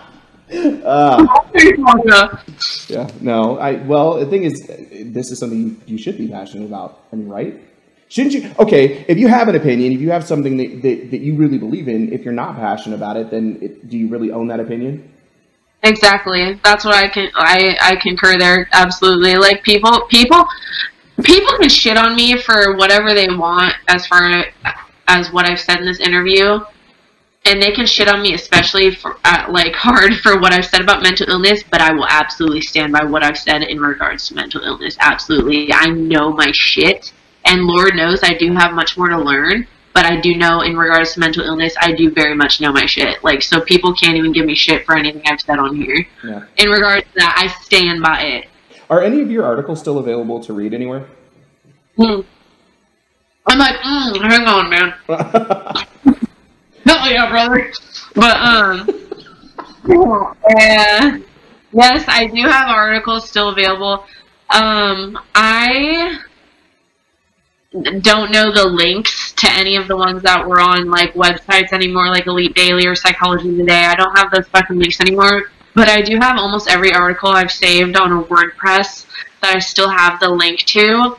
Uh, yeah, no. I well, the thing is, this is something you, you should be passionate about. I mean, right? Shouldn't you? Okay, if you have an opinion, if you have something that, that, that you really believe in, if you're not passionate about it, then it, do you really own that opinion? Exactly. That's what I can. I I concur there. Absolutely. Like people, people, people can shit on me for whatever they want as far as what I've said in this interview, and they can shit on me, especially for uh, like hard for what I've said about mental illness. But I will absolutely stand by what I've said in regards to mental illness. Absolutely. I know my shit, and Lord knows I do have much more to learn. But I do know in regards to mental illness, I do very much know my shit. Like, so people can't even give me shit for anything I've said on here. Yeah. In regards to that, I stand by it. Are any of your articles still available to read anywhere? Hmm. I'm like, mm, hang on, man. Hell yeah, brother. But, um, yeah. Yes, I do have articles still available. Um, I don't know the links to any of the ones that were on like websites anymore, like Elite Daily or Psychology Today. I don't have those fucking links anymore. But I do have almost every article I've saved on a WordPress that I still have the link to.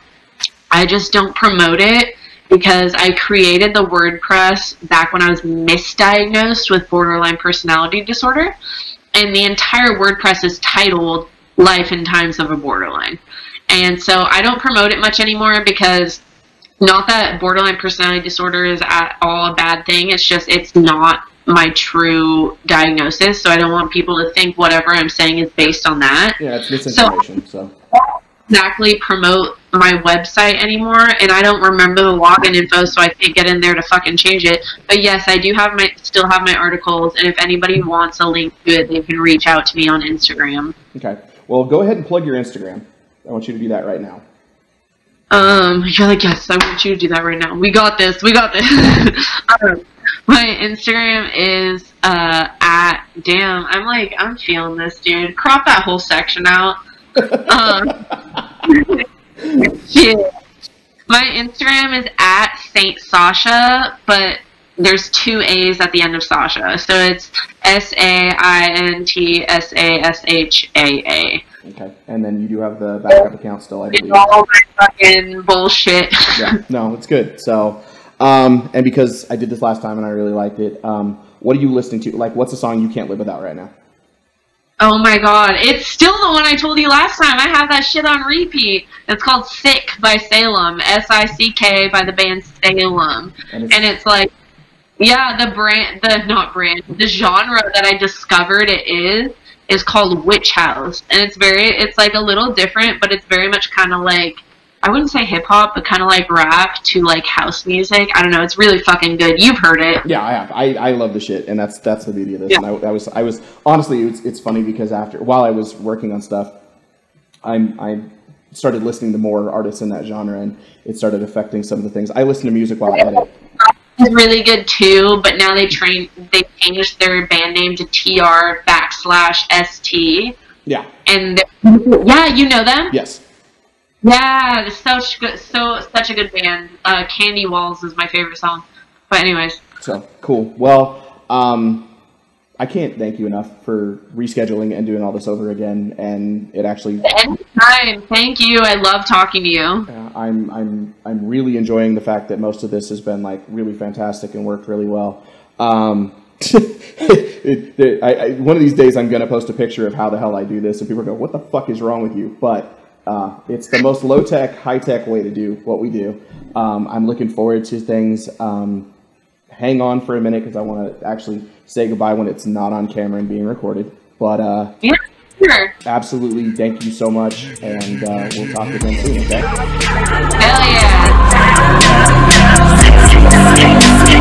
I just don't promote it because I created the WordPress back when I was misdiagnosed with borderline personality disorder. And the entire WordPress is titled Life and Times of a Borderline. And so I don't promote it much anymore because not that borderline personality disorder is at all a bad thing. It's just it's not my true diagnosis. So I don't want people to think whatever I'm saying is based on that yeah, it's misinformation. So, exactly promote my website anymore and I don't remember the login info so I can't get in there to fucking change it. But yes, I do have my still have my articles and if anybody wants a link to it they can reach out to me on Instagram. okay. Well, go ahead and plug your Instagram. I want you to do that right now. Um you're like, yes, I want you to do that right now. We got this, we got this. um, my Instagram is uh at damn, I'm like I'm feeling this dude. Crop that whole section out. Um Shit. My Instagram is at Saint Sasha, but there's two A's at the end of Sasha, so it's S A I N T S A S H A A. Okay, and then you do have the backup account still, I believe. It's all my fucking bullshit. yeah, no, it's good. So, um, and because I did this last time and I really liked it, um, what are you listening to? Like, what's a song you can't live without right now? Oh my god, it's still the one I told you last time. I have that shit on repeat. It's called Sick by Salem, S I C K by the band Salem. And it's, and it's like yeah the brand the not brand the genre that i discovered it is is called witch house and it's very it's like a little different but it's very much kind of like i wouldn't say hip-hop but kind of like rap to like house music i don't know it's really fucking good you've heard it yeah, I have. I, I love the shit, and that's that's the beauty of this. Yeah. And I, I was I was honestly, it's, it's funny because after while I was working on stuff, I'm I started listening to more artists in that genre, and it started affecting some of the things. I listen to music while I edit. It's really good too but now they train they changed their band name to tr backslash st Yeah. and yeah you know them Yes. Yeah, such good, so such a good band. Uh, Candy Walls is my favorite song. But anyways, So cool. Well, um, I can't thank you enough for rescheduling and doing all this over again. And it actually anytime. Thank you. I love talking to you. uh, I'm I'm I'm really enjoying the fact that most of this has been like really fantastic and worked really well. Um, it, it, I, I, one of these days, I'm gonna post a picture of how the hell I do this, and people go, "What the fuck is wrong with you?" But uh, it's the most low tech, high tech way to do what we do. Um, I'm looking forward to things. Um, hang on for a minute because I want to actually say goodbye when it's not on camera and being recorded. But uh, yeah, sure. absolutely, thank you so much, and uh, we'll talk again soon. Okay? Hell yeah.